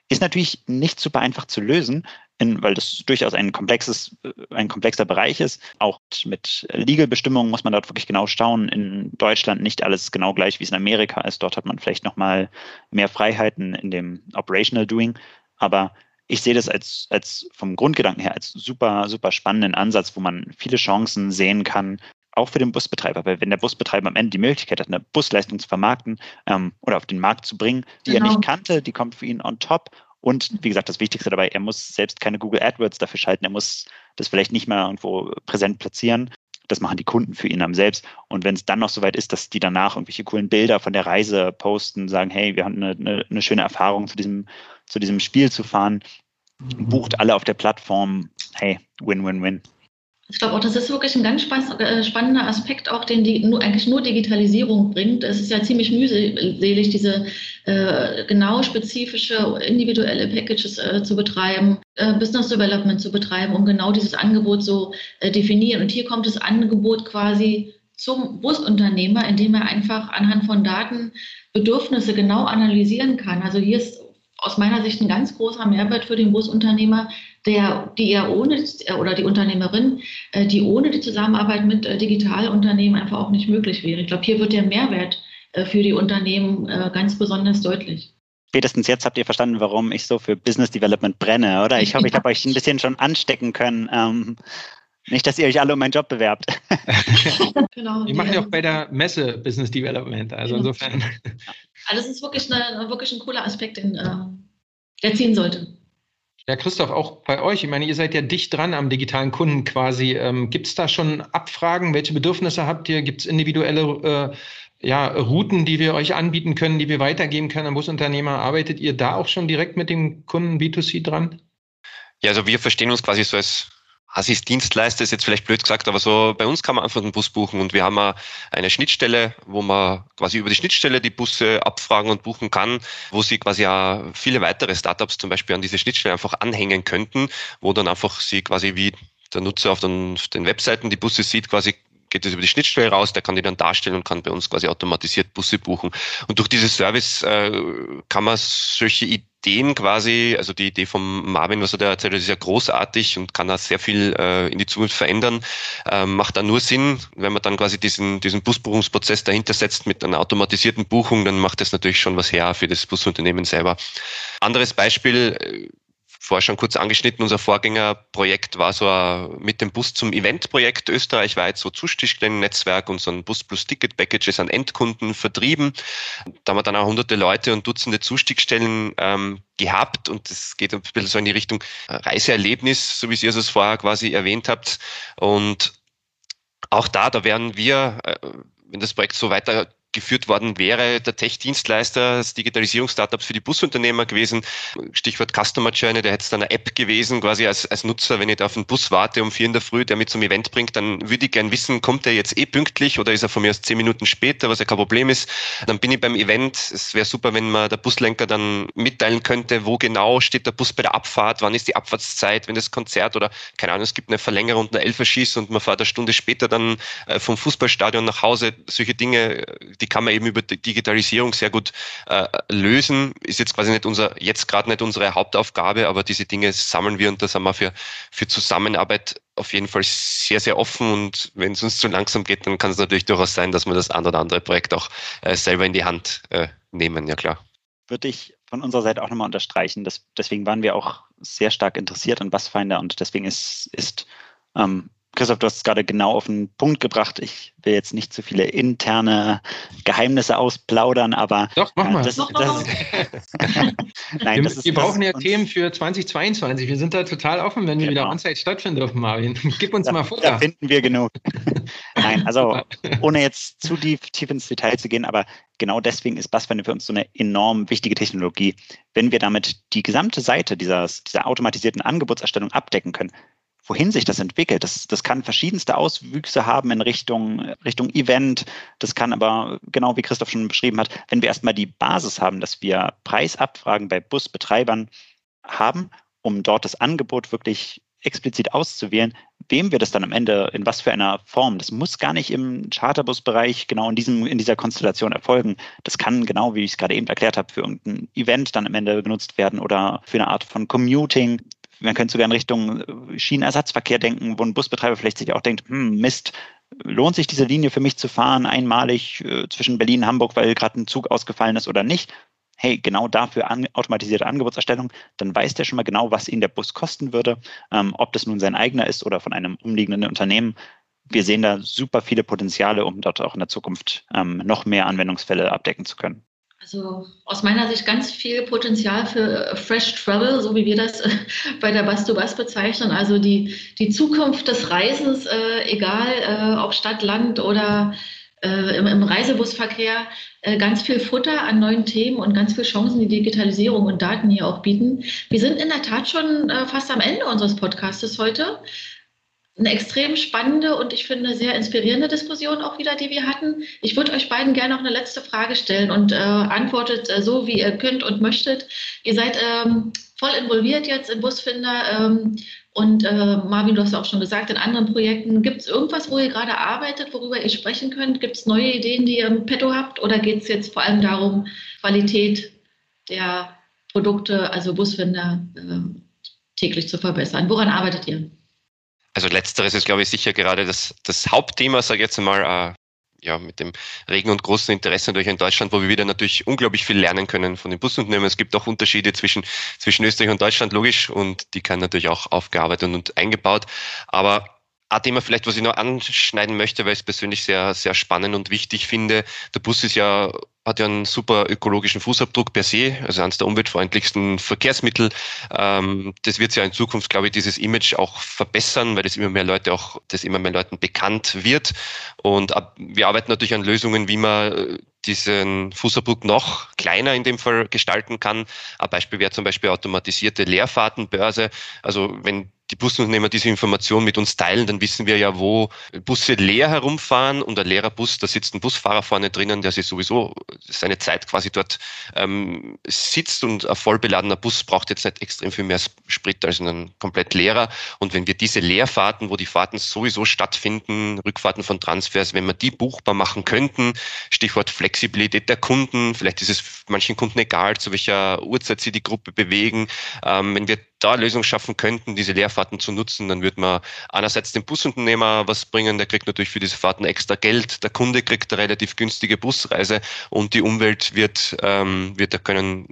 Ist natürlich nicht super einfach zu lösen, in, weil das durchaus ein komplexes, äh, ein komplexer Bereich ist. Auch mit Legal-Bestimmungen muss man dort wirklich genau schauen. In Deutschland nicht alles genau gleich, wie es in Amerika ist. Dort hat man vielleicht nochmal mehr Freiheiten in dem Operational Doing. Aber ich sehe das als, als vom Grundgedanken her als super, super spannenden Ansatz, wo man viele Chancen sehen kann, auch für den Busbetreiber, weil wenn der Busbetreiber am Ende die Möglichkeit hat, eine Busleistung zu vermarkten ähm, oder auf den Markt zu bringen, die genau. er nicht kannte, die kommt für ihn on top. Und wie gesagt, das Wichtigste dabei, er muss selbst keine Google AdWords dafür schalten, er muss das vielleicht nicht mal irgendwo präsent platzieren. Das machen die Kunden für ihn am selbst. Und wenn es dann noch so weit ist, dass die danach irgendwelche coolen Bilder von der Reise posten, sagen, hey, wir haben eine, eine, eine schöne Erfahrung zu diesem, zu diesem Spiel zu fahren, bucht alle auf der Plattform. Hey, Win-Win-Win. Ich glaube auch, das ist wirklich ein ganz äh, spannender Aspekt, auch den die nur, eigentlich nur Digitalisierung bringt. Es ist ja ziemlich mühselig, diese äh, genau spezifische, individuelle Packages äh, zu betreiben, äh, Business Development zu betreiben, um genau dieses Angebot zu äh, definieren. Und hier kommt das Angebot quasi zum Busunternehmer, indem er einfach anhand von Daten Bedürfnisse genau analysieren kann. Also hier ist aus meiner Sicht ein ganz großer Mehrwert für den Busunternehmer, der, die er ohne äh, oder die Unternehmerin, äh, die ohne die Zusammenarbeit mit äh, Digitalunternehmen einfach auch nicht möglich wäre. Ich glaube, hier wird der Mehrwert für die Unternehmen ganz besonders deutlich. Spätestens jetzt habt ihr verstanden, warum ich so für Business Development brenne, oder? Ich hoffe, ich habe euch ein bisschen schon anstecken können. Ähm, nicht, dass ihr euch alle um meinen Job bewerbt. [LAUGHS] genau. Wir machen ja auch bei der Messe Business Development. Also genau. insofern. Also das ist wirklich, eine, wirklich ein cooler Aspekt, den, äh, der ziehen sollte. Ja, Christoph, auch bei euch. Ich meine, ihr seid ja dicht dran am digitalen Kunden quasi. Ähm, Gibt es da schon Abfragen? Welche Bedürfnisse habt ihr? Gibt es individuelle ja, Routen, die wir euch anbieten können, die wir weitergeben können an Busunternehmer? Arbeitet ihr da auch schon direkt mit dem Kunden B2C dran? Ja, also wir verstehen uns quasi so als Assis-Dienstleister ist jetzt vielleicht blöd gesagt, aber so bei uns kann man einfach einen Bus buchen und wir haben eine Schnittstelle, wo man quasi über die Schnittstelle die Busse abfragen und buchen kann, wo sie quasi auch viele weitere Startups zum Beispiel an diese Schnittstelle einfach anhängen könnten, wo dann einfach sie quasi wie der Nutzer auf den, auf den Webseiten die Busse sieht, quasi geht es über die Schnittstelle raus, der kann die dann darstellen und kann bei uns quasi automatisiert Busse buchen. Und durch dieses Service äh, kann man solche Ideen quasi, also die Idee vom Marvin, was er da erzählt hat, ist ja großartig und kann da sehr viel äh, in die Zukunft verändern. Ähm, macht da nur Sinn, wenn man dann quasi diesen, diesen Busbuchungsprozess dahinter setzt mit einer automatisierten Buchung, dann macht das natürlich schon was her für das Busunternehmen selber. Anderes Beispiel, äh, vorher schon kurz angeschnitten, unser Vorgängerprojekt war so ein, mit dem Bus zum Event-Projekt österreichweit so Zustichstellen-Netzwerk und so ein Bus plus Ticket-Packages an Endkunden vertrieben. Da haben wir dann auch hunderte Leute und Dutzende Zustiegstellen ähm, gehabt und es geht ein bisschen so in die Richtung Reiseerlebnis, so wie Sie es vorher quasi erwähnt habt. Und auch da, da werden wir, äh, wenn das Projekt so weiter geführt worden wäre, der Tech-Dienstleister, das Digitalisierungs-Startups für die Busunternehmer gewesen. Stichwort Customer Journey, der hätte es dann eine App gewesen, quasi als, als Nutzer, wenn ich da auf einen Bus warte um vier in der Früh, der mich zum Event bringt, dann würde ich gern wissen, kommt er jetzt eh pünktlich oder ist er von mir aus zehn Minuten später, was ja kein Problem ist. Dann bin ich beim Event. Es wäre super, wenn man der Buslenker dann mitteilen könnte, wo genau steht der Bus bei der Abfahrt, wann ist die Abfahrtszeit, wenn das Konzert oder, keine Ahnung, es gibt eine Verlängerung und eine Elferschieß und man fährt eine Stunde später dann äh, vom Fußballstadion nach Hause. Solche Dinge, die kann man eben über die Digitalisierung sehr gut äh, lösen. Ist jetzt quasi nicht unser, jetzt gerade nicht unsere Hauptaufgabe, aber diese Dinge sammeln wir und da sind wir für, für Zusammenarbeit auf jeden Fall sehr, sehr offen und wenn es uns zu langsam geht, dann kann es natürlich durchaus sein, dass wir das ein oder andere Projekt auch äh, selber in die Hand äh, nehmen, ja klar. Würde ich von unserer Seite auch nochmal unterstreichen. Das, deswegen waren wir auch sehr stark interessiert an Busfinder und deswegen ist, ist ähm, Christoph, du hast es gerade genau auf den Punkt gebracht. Ich will jetzt nicht zu viele interne Geheimnisse ausplaudern, aber Doch, mach mal. Das, das, das, [LAUGHS] Nein, wir, ist, wir brauchen ja Themen für 2022. Wir sind da total offen, wenn wir genau. wieder on-site stattfinden dürfen, Marvin. [LAUGHS] Gib uns da, mal Futter. Da finden wir genug. [LAUGHS] Nein, also ohne jetzt zu tief, tief ins Detail zu gehen, aber genau deswegen ist Busfinder für uns so eine enorm wichtige Technologie. Wenn wir damit die gesamte Seite dieser, dieser automatisierten Angebotserstellung abdecken können, wohin sich das entwickelt. Das, das kann verschiedenste Auswüchse haben in Richtung, Richtung Event. Das kann aber, genau wie Christoph schon beschrieben hat, wenn wir erstmal die Basis haben, dass wir Preisabfragen bei Busbetreibern haben, um dort das Angebot wirklich explizit auszuwählen, wem wir das dann am Ende in was für einer Form. Das muss gar nicht im Charterbus-Bereich genau in, diesem, in dieser Konstellation erfolgen. Das kann genau, wie ich es gerade eben erklärt habe, für irgendein Event dann am Ende genutzt werden oder für eine Art von Commuting man könnte sogar in Richtung Schienenersatzverkehr denken, wo ein Busbetreiber vielleicht sich auch denkt, hm, Mist, lohnt sich diese Linie für mich zu fahren, einmalig äh, zwischen Berlin und Hamburg, weil gerade ein Zug ausgefallen ist oder nicht? Hey, genau dafür an, automatisierte Angebotserstellung, dann weiß der schon mal genau, was ihn der Bus kosten würde, ähm, ob das nun sein eigener ist oder von einem umliegenden Unternehmen. Wir sehen da super viele Potenziale, um dort auch in der Zukunft ähm, noch mehr Anwendungsfälle abdecken zu können. Also aus meiner Sicht ganz viel Potenzial für äh, Fresh Travel, so wie wir das äh, bei der Bus to Bus bezeichnen. Also die, die Zukunft des Reisens, äh, egal äh, ob Stadt, Land oder äh, im, im, Reisebusverkehr, äh, ganz viel Futter an neuen Themen und ganz viele Chancen, die Digitalisierung und Daten hier auch bieten. Wir sind in der Tat schon fast am Ende unseres Podcastes heute eine extrem spannende und ich finde sehr inspirierende Diskussion auch wieder, die wir hatten. Ich würde euch beiden gerne noch eine letzte Frage stellen und äh, antwortet äh, so, wie ihr könnt und möchtet. Ihr seid ähm, voll involviert jetzt in Busfinder ähm, und äh, Marvin, du hast auch schon gesagt, in anderen Projekten. Gibt es irgendwas, wo ihr gerade arbeitet, worüber ihr sprechen könnt? Gibt es neue Ideen, die ihr im Petto habt oder geht es jetzt vor allem darum, Qualität der Produkte, also Busfinder, äh, täglich zu verbessern? Woran arbeitet ihr? Also letzteres ist, glaube ich, sicher gerade das, das Hauptthema, sage ich jetzt mal, äh, ja, mit dem regen und großen Interesse natürlich in Deutschland, wo wir wieder natürlich unglaublich viel lernen können von den Busunternehmen. Es gibt auch Unterschiede zwischen, zwischen Österreich und Deutschland, logisch, und die kann natürlich auch aufgearbeitet und eingebaut. Aber ein Thema vielleicht, was ich noch anschneiden möchte, weil ich es persönlich sehr, sehr spannend und wichtig finde. Der Bus ist ja hat ja einen super ökologischen Fußabdruck per se, also eines der umweltfreundlichsten Verkehrsmittel. Ähm, das wird ja in Zukunft, glaube ich, dieses Image auch verbessern, weil das immer mehr Leute auch, das immer mehr Leuten bekannt wird. Und wir arbeiten natürlich an Lösungen, wie man äh, diesen Fußabdruck noch kleiner in dem Fall gestalten kann. Ein Beispiel wäre zum Beispiel automatisierte Leerfahrtenbörse. Also wenn die Busunternehmer diese Information mit uns teilen, dann wissen wir ja, wo Busse leer herumfahren und ein leerer Bus, da sitzt ein Busfahrer vorne drinnen, der sich sowieso seine Zeit quasi dort ähm, sitzt und ein vollbeladener Bus braucht jetzt nicht extrem viel mehr Sprit als ein komplett leerer. Und wenn wir diese Leerfahrten, wo die Fahrten sowieso stattfinden, Rückfahrten von Transfers, wenn wir die buchbar machen könnten, Stichwort Flexibilität der Kunden, vielleicht ist es manchen Kunden egal, zu welcher Uhrzeit sie die Gruppe bewegen, ähm, wenn wir da Lösungen schaffen könnten, diese Leerfahrten zu nutzen, dann würde man einerseits dem Busunternehmer was bringen, der kriegt natürlich für diese Fahrten extra Geld, der Kunde kriegt eine relativ günstige Busreise und die Umwelt wird, ähm, wird da können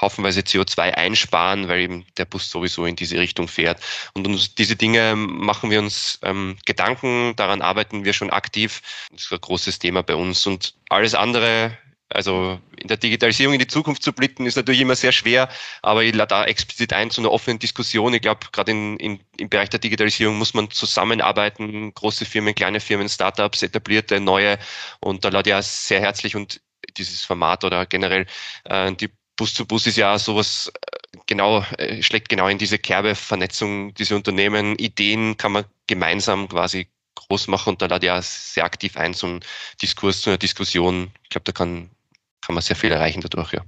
haufenweise CO2 einsparen, weil eben der Bus sowieso in diese Richtung fährt. Und uns, diese Dinge machen wir uns ähm, Gedanken, daran arbeiten wir schon aktiv. Das ist ein großes Thema bei uns. Und alles andere also in der Digitalisierung in die Zukunft zu blicken, ist natürlich immer sehr schwer, aber ich lade da explizit ein zu einer offenen Diskussion. Ich glaube, gerade in, in, im Bereich der Digitalisierung muss man zusammenarbeiten, große Firmen, kleine Firmen, Startups, etablierte, neue. Und da lade ich auch sehr herzlich und dieses Format oder generell äh, die Bus zu Bus ist ja sowas äh, genau, äh, schlägt genau in diese Kerbe, Vernetzung, diese Unternehmen, Ideen kann man gemeinsam quasi groß machen und da lade ich auch sehr aktiv ein, einen Diskurs, so eine Diskussion. Ich glaube, da kann kann man sehr viel erreichen dadurch, ja.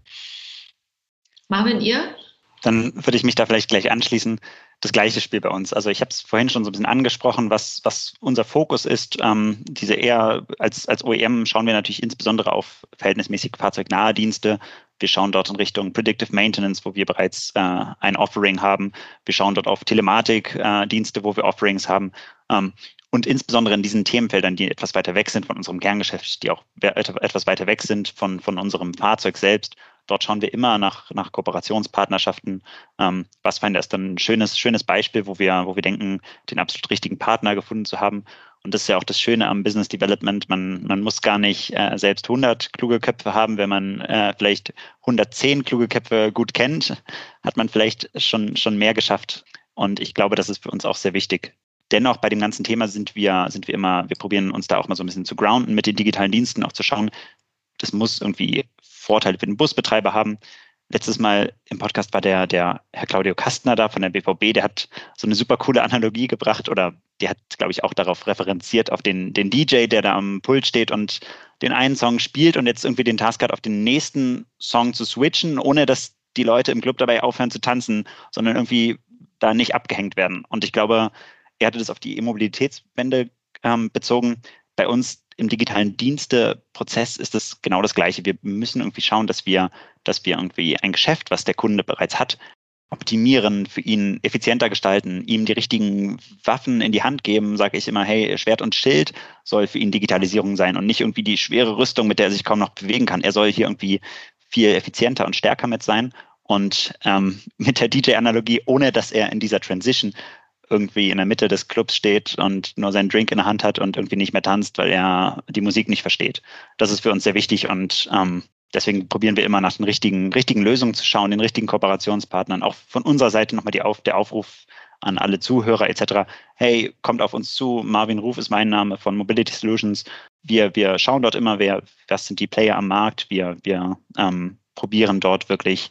Marvin, ihr? Dann würde ich mich da vielleicht gleich anschließen. Das gleiche Spiel bei uns. Also ich habe es vorhin schon so ein bisschen angesprochen, was, was unser Fokus ist. Ähm, diese eher als, als OEM schauen wir natürlich insbesondere auf verhältnismäßig fahrzeugnahe Dienste. Wir schauen dort in Richtung Predictive Maintenance, wo wir bereits äh, ein Offering haben. Wir schauen dort auf Telematik-Dienste, äh, wo wir Offerings haben. Ähm, und insbesondere in diesen Themenfeldern, die etwas weiter weg sind von unserem Kerngeschäft, die auch etwas weiter weg sind von, von unserem Fahrzeug selbst, dort schauen wir immer nach, nach Kooperationspartnerschaften. Ähm, Bassfinder ist dann ein schönes, schönes Beispiel, wo wir, wo wir denken, den absolut richtigen Partner gefunden zu haben. Und das ist ja auch das Schöne am Business Development. Man, man muss gar nicht äh, selbst 100 kluge Köpfe haben. Wenn man äh, vielleicht 110 kluge Köpfe gut kennt, hat man vielleicht schon, schon mehr geschafft. Und ich glaube, das ist für uns auch sehr wichtig, Dennoch bei dem ganzen Thema sind wir, sind wir immer, wir probieren uns da auch mal so ein bisschen zu grounden mit den digitalen Diensten, auch zu schauen, das muss irgendwie Vorteile für den Busbetreiber haben. Letztes Mal im Podcast war der, der Herr Claudio Kastner da von der BVB, der hat so eine super coole Analogie gebracht oder der hat, glaube ich, auch darauf referenziert, auf den, den DJ, der da am Pult steht und den einen Song spielt und jetzt irgendwie den Task hat, auf den nächsten Song zu switchen, ohne dass die Leute im Club dabei aufhören zu tanzen, sondern irgendwie da nicht abgehängt werden. Und ich glaube, er hatte das auf die E-Mobilitätswende ähm, bezogen. Bei uns im digitalen Diensteprozess ist es genau das Gleiche. Wir müssen irgendwie schauen, dass wir, dass wir irgendwie ein Geschäft, was der Kunde bereits hat, optimieren, für ihn effizienter gestalten, ihm die richtigen Waffen in die Hand geben, sage ich immer, hey, Schwert und Schild soll für ihn Digitalisierung sein und nicht irgendwie die schwere Rüstung, mit der er sich kaum noch bewegen kann. Er soll hier irgendwie viel effizienter und stärker mit sein. Und ähm, [LAUGHS] mit der DJ-Analogie, ohne dass er in dieser Transition irgendwie in der Mitte des Clubs steht und nur seinen Drink in der Hand hat und irgendwie nicht mehr tanzt, weil er die Musik nicht versteht. Das ist für uns sehr wichtig und ähm, deswegen probieren wir immer nach den richtigen, richtigen Lösungen zu schauen, den richtigen Kooperationspartnern. Auch von unserer Seite nochmal die Auf, der Aufruf an alle Zuhörer etc. Hey, kommt auf uns zu. Marvin Ruf ist mein Name von Mobility Solutions. Wir, wir schauen dort immer, wer, was sind die Player am Markt. Wir, wir ähm, probieren dort wirklich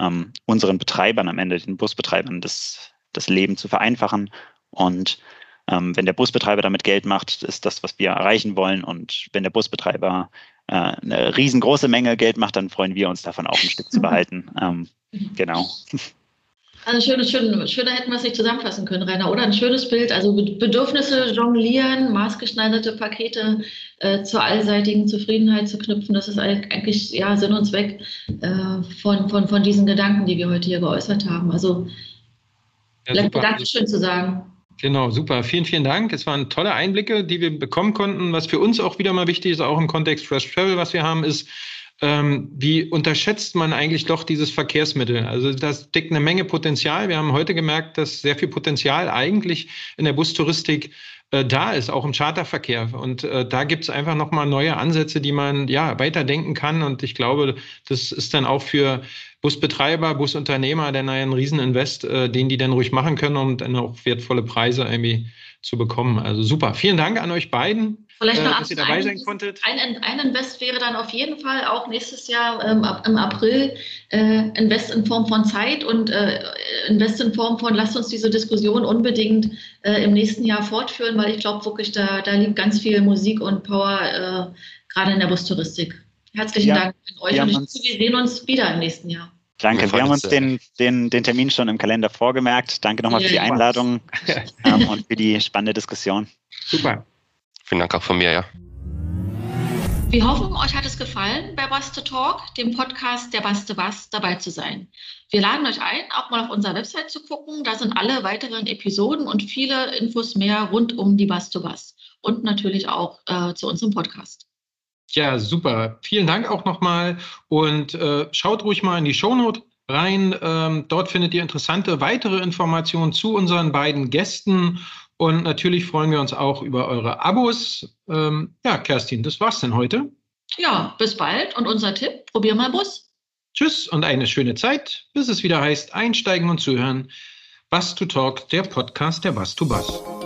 ähm, unseren Betreibern am Ende, den Busbetreibern, das das Leben zu vereinfachen. Und ähm, wenn der Busbetreiber damit Geld macht, ist das, was wir erreichen wollen. Und wenn der Busbetreiber äh, eine riesengroße Menge Geld macht, dann freuen wir uns davon auch ein Stück zu behalten. [LAUGHS] Ähm, genau. Also schönes, schön, schöner hätten wir es nicht zusammenfassen können, Rainer, oder? Ein schönes Bild. Also Bedürfnisse jonglieren, maßgeschneiderte Pakete äh, zur allseitigen Zufriedenheit zu knüpfen, das ist eigentlich ja, Sinn und Zweck äh, von, von, von diesen Gedanken, die wir heute hier geäußert haben. Also ja, Dankeschön zu sagen. Genau, super. Vielen, vielen Dank. Es waren tolle Einblicke, die wir bekommen konnten. Was für uns auch wieder mal wichtig ist, auch im Kontext Fresh Travel, was wir haben, ist, ähm, wie unterschätzt man eigentlich doch dieses Verkehrsmittel? Also das deckt eine Menge Potenzial. Wir haben heute gemerkt, dass sehr viel Potenzial eigentlich in der Bustouristik äh, da ist, auch im Charterverkehr. Und äh, da gibt es einfach nochmal neue Ansätze, die man ja weiterdenken kann. Und ich glaube, das ist dann auch für Busbetreiber, Busunternehmer dann ein Rieseninvest, äh, den die dann ruhig machen können, um dann auch wertvolle Preise irgendwie zu bekommen. Also super. Vielen Dank an euch beiden. Vielleicht noch äh, dass ihr dabei sein konntet. Ein, ein Invest wäre dann auf jeden Fall auch nächstes Jahr ähm, im April äh, Invest in Form von Zeit und äh, Invest in Form von lasst uns diese Diskussion unbedingt äh, im nächsten Jahr fortführen, weil ich glaube wirklich, da, da liegt ganz viel Musik und Power äh, gerade in der Bustouristik. Herzlichen ja, Dank an euch und ich, wir sehen uns wieder im nächsten Jahr. Danke, wir haben uns den, den, den Termin schon im Kalender vorgemerkt. Danke nochmal ja, für die Einladung ähm, und für die spannende Diskussion. Super. Vielen Dank auch von mir, ja. Wir hoffen, euch hat es gefallen, bei Baste Talk, dem Podcast der Baste Bass, dabei zu sein. Wir laden euch ein, auch mal auf unserer Website zu gucken. Da sind alle weiteren Episoden und viele Infos mehr rund um die Baste Bass und natürlich auch äh, zu unserem Podcast. Ja, super. Vielen Dank auch nochmal und äh, schaut ruhig mal in die Shownote rein. Ähm, dort findet ihr interessante weitere Informationen zu unseren beiden Gästen und natürlich freuen wir uns auch über eure Abos. Ähm, ja, Kerstin, das war's denn heute. Ja, bis bald und unser Tipp, probier mal Bus. Tschüss und eine schöne Zeit, bis es wieder heißt, einsteigen und zuhören. Bass to Talk, der Podcast der Bass to Bass.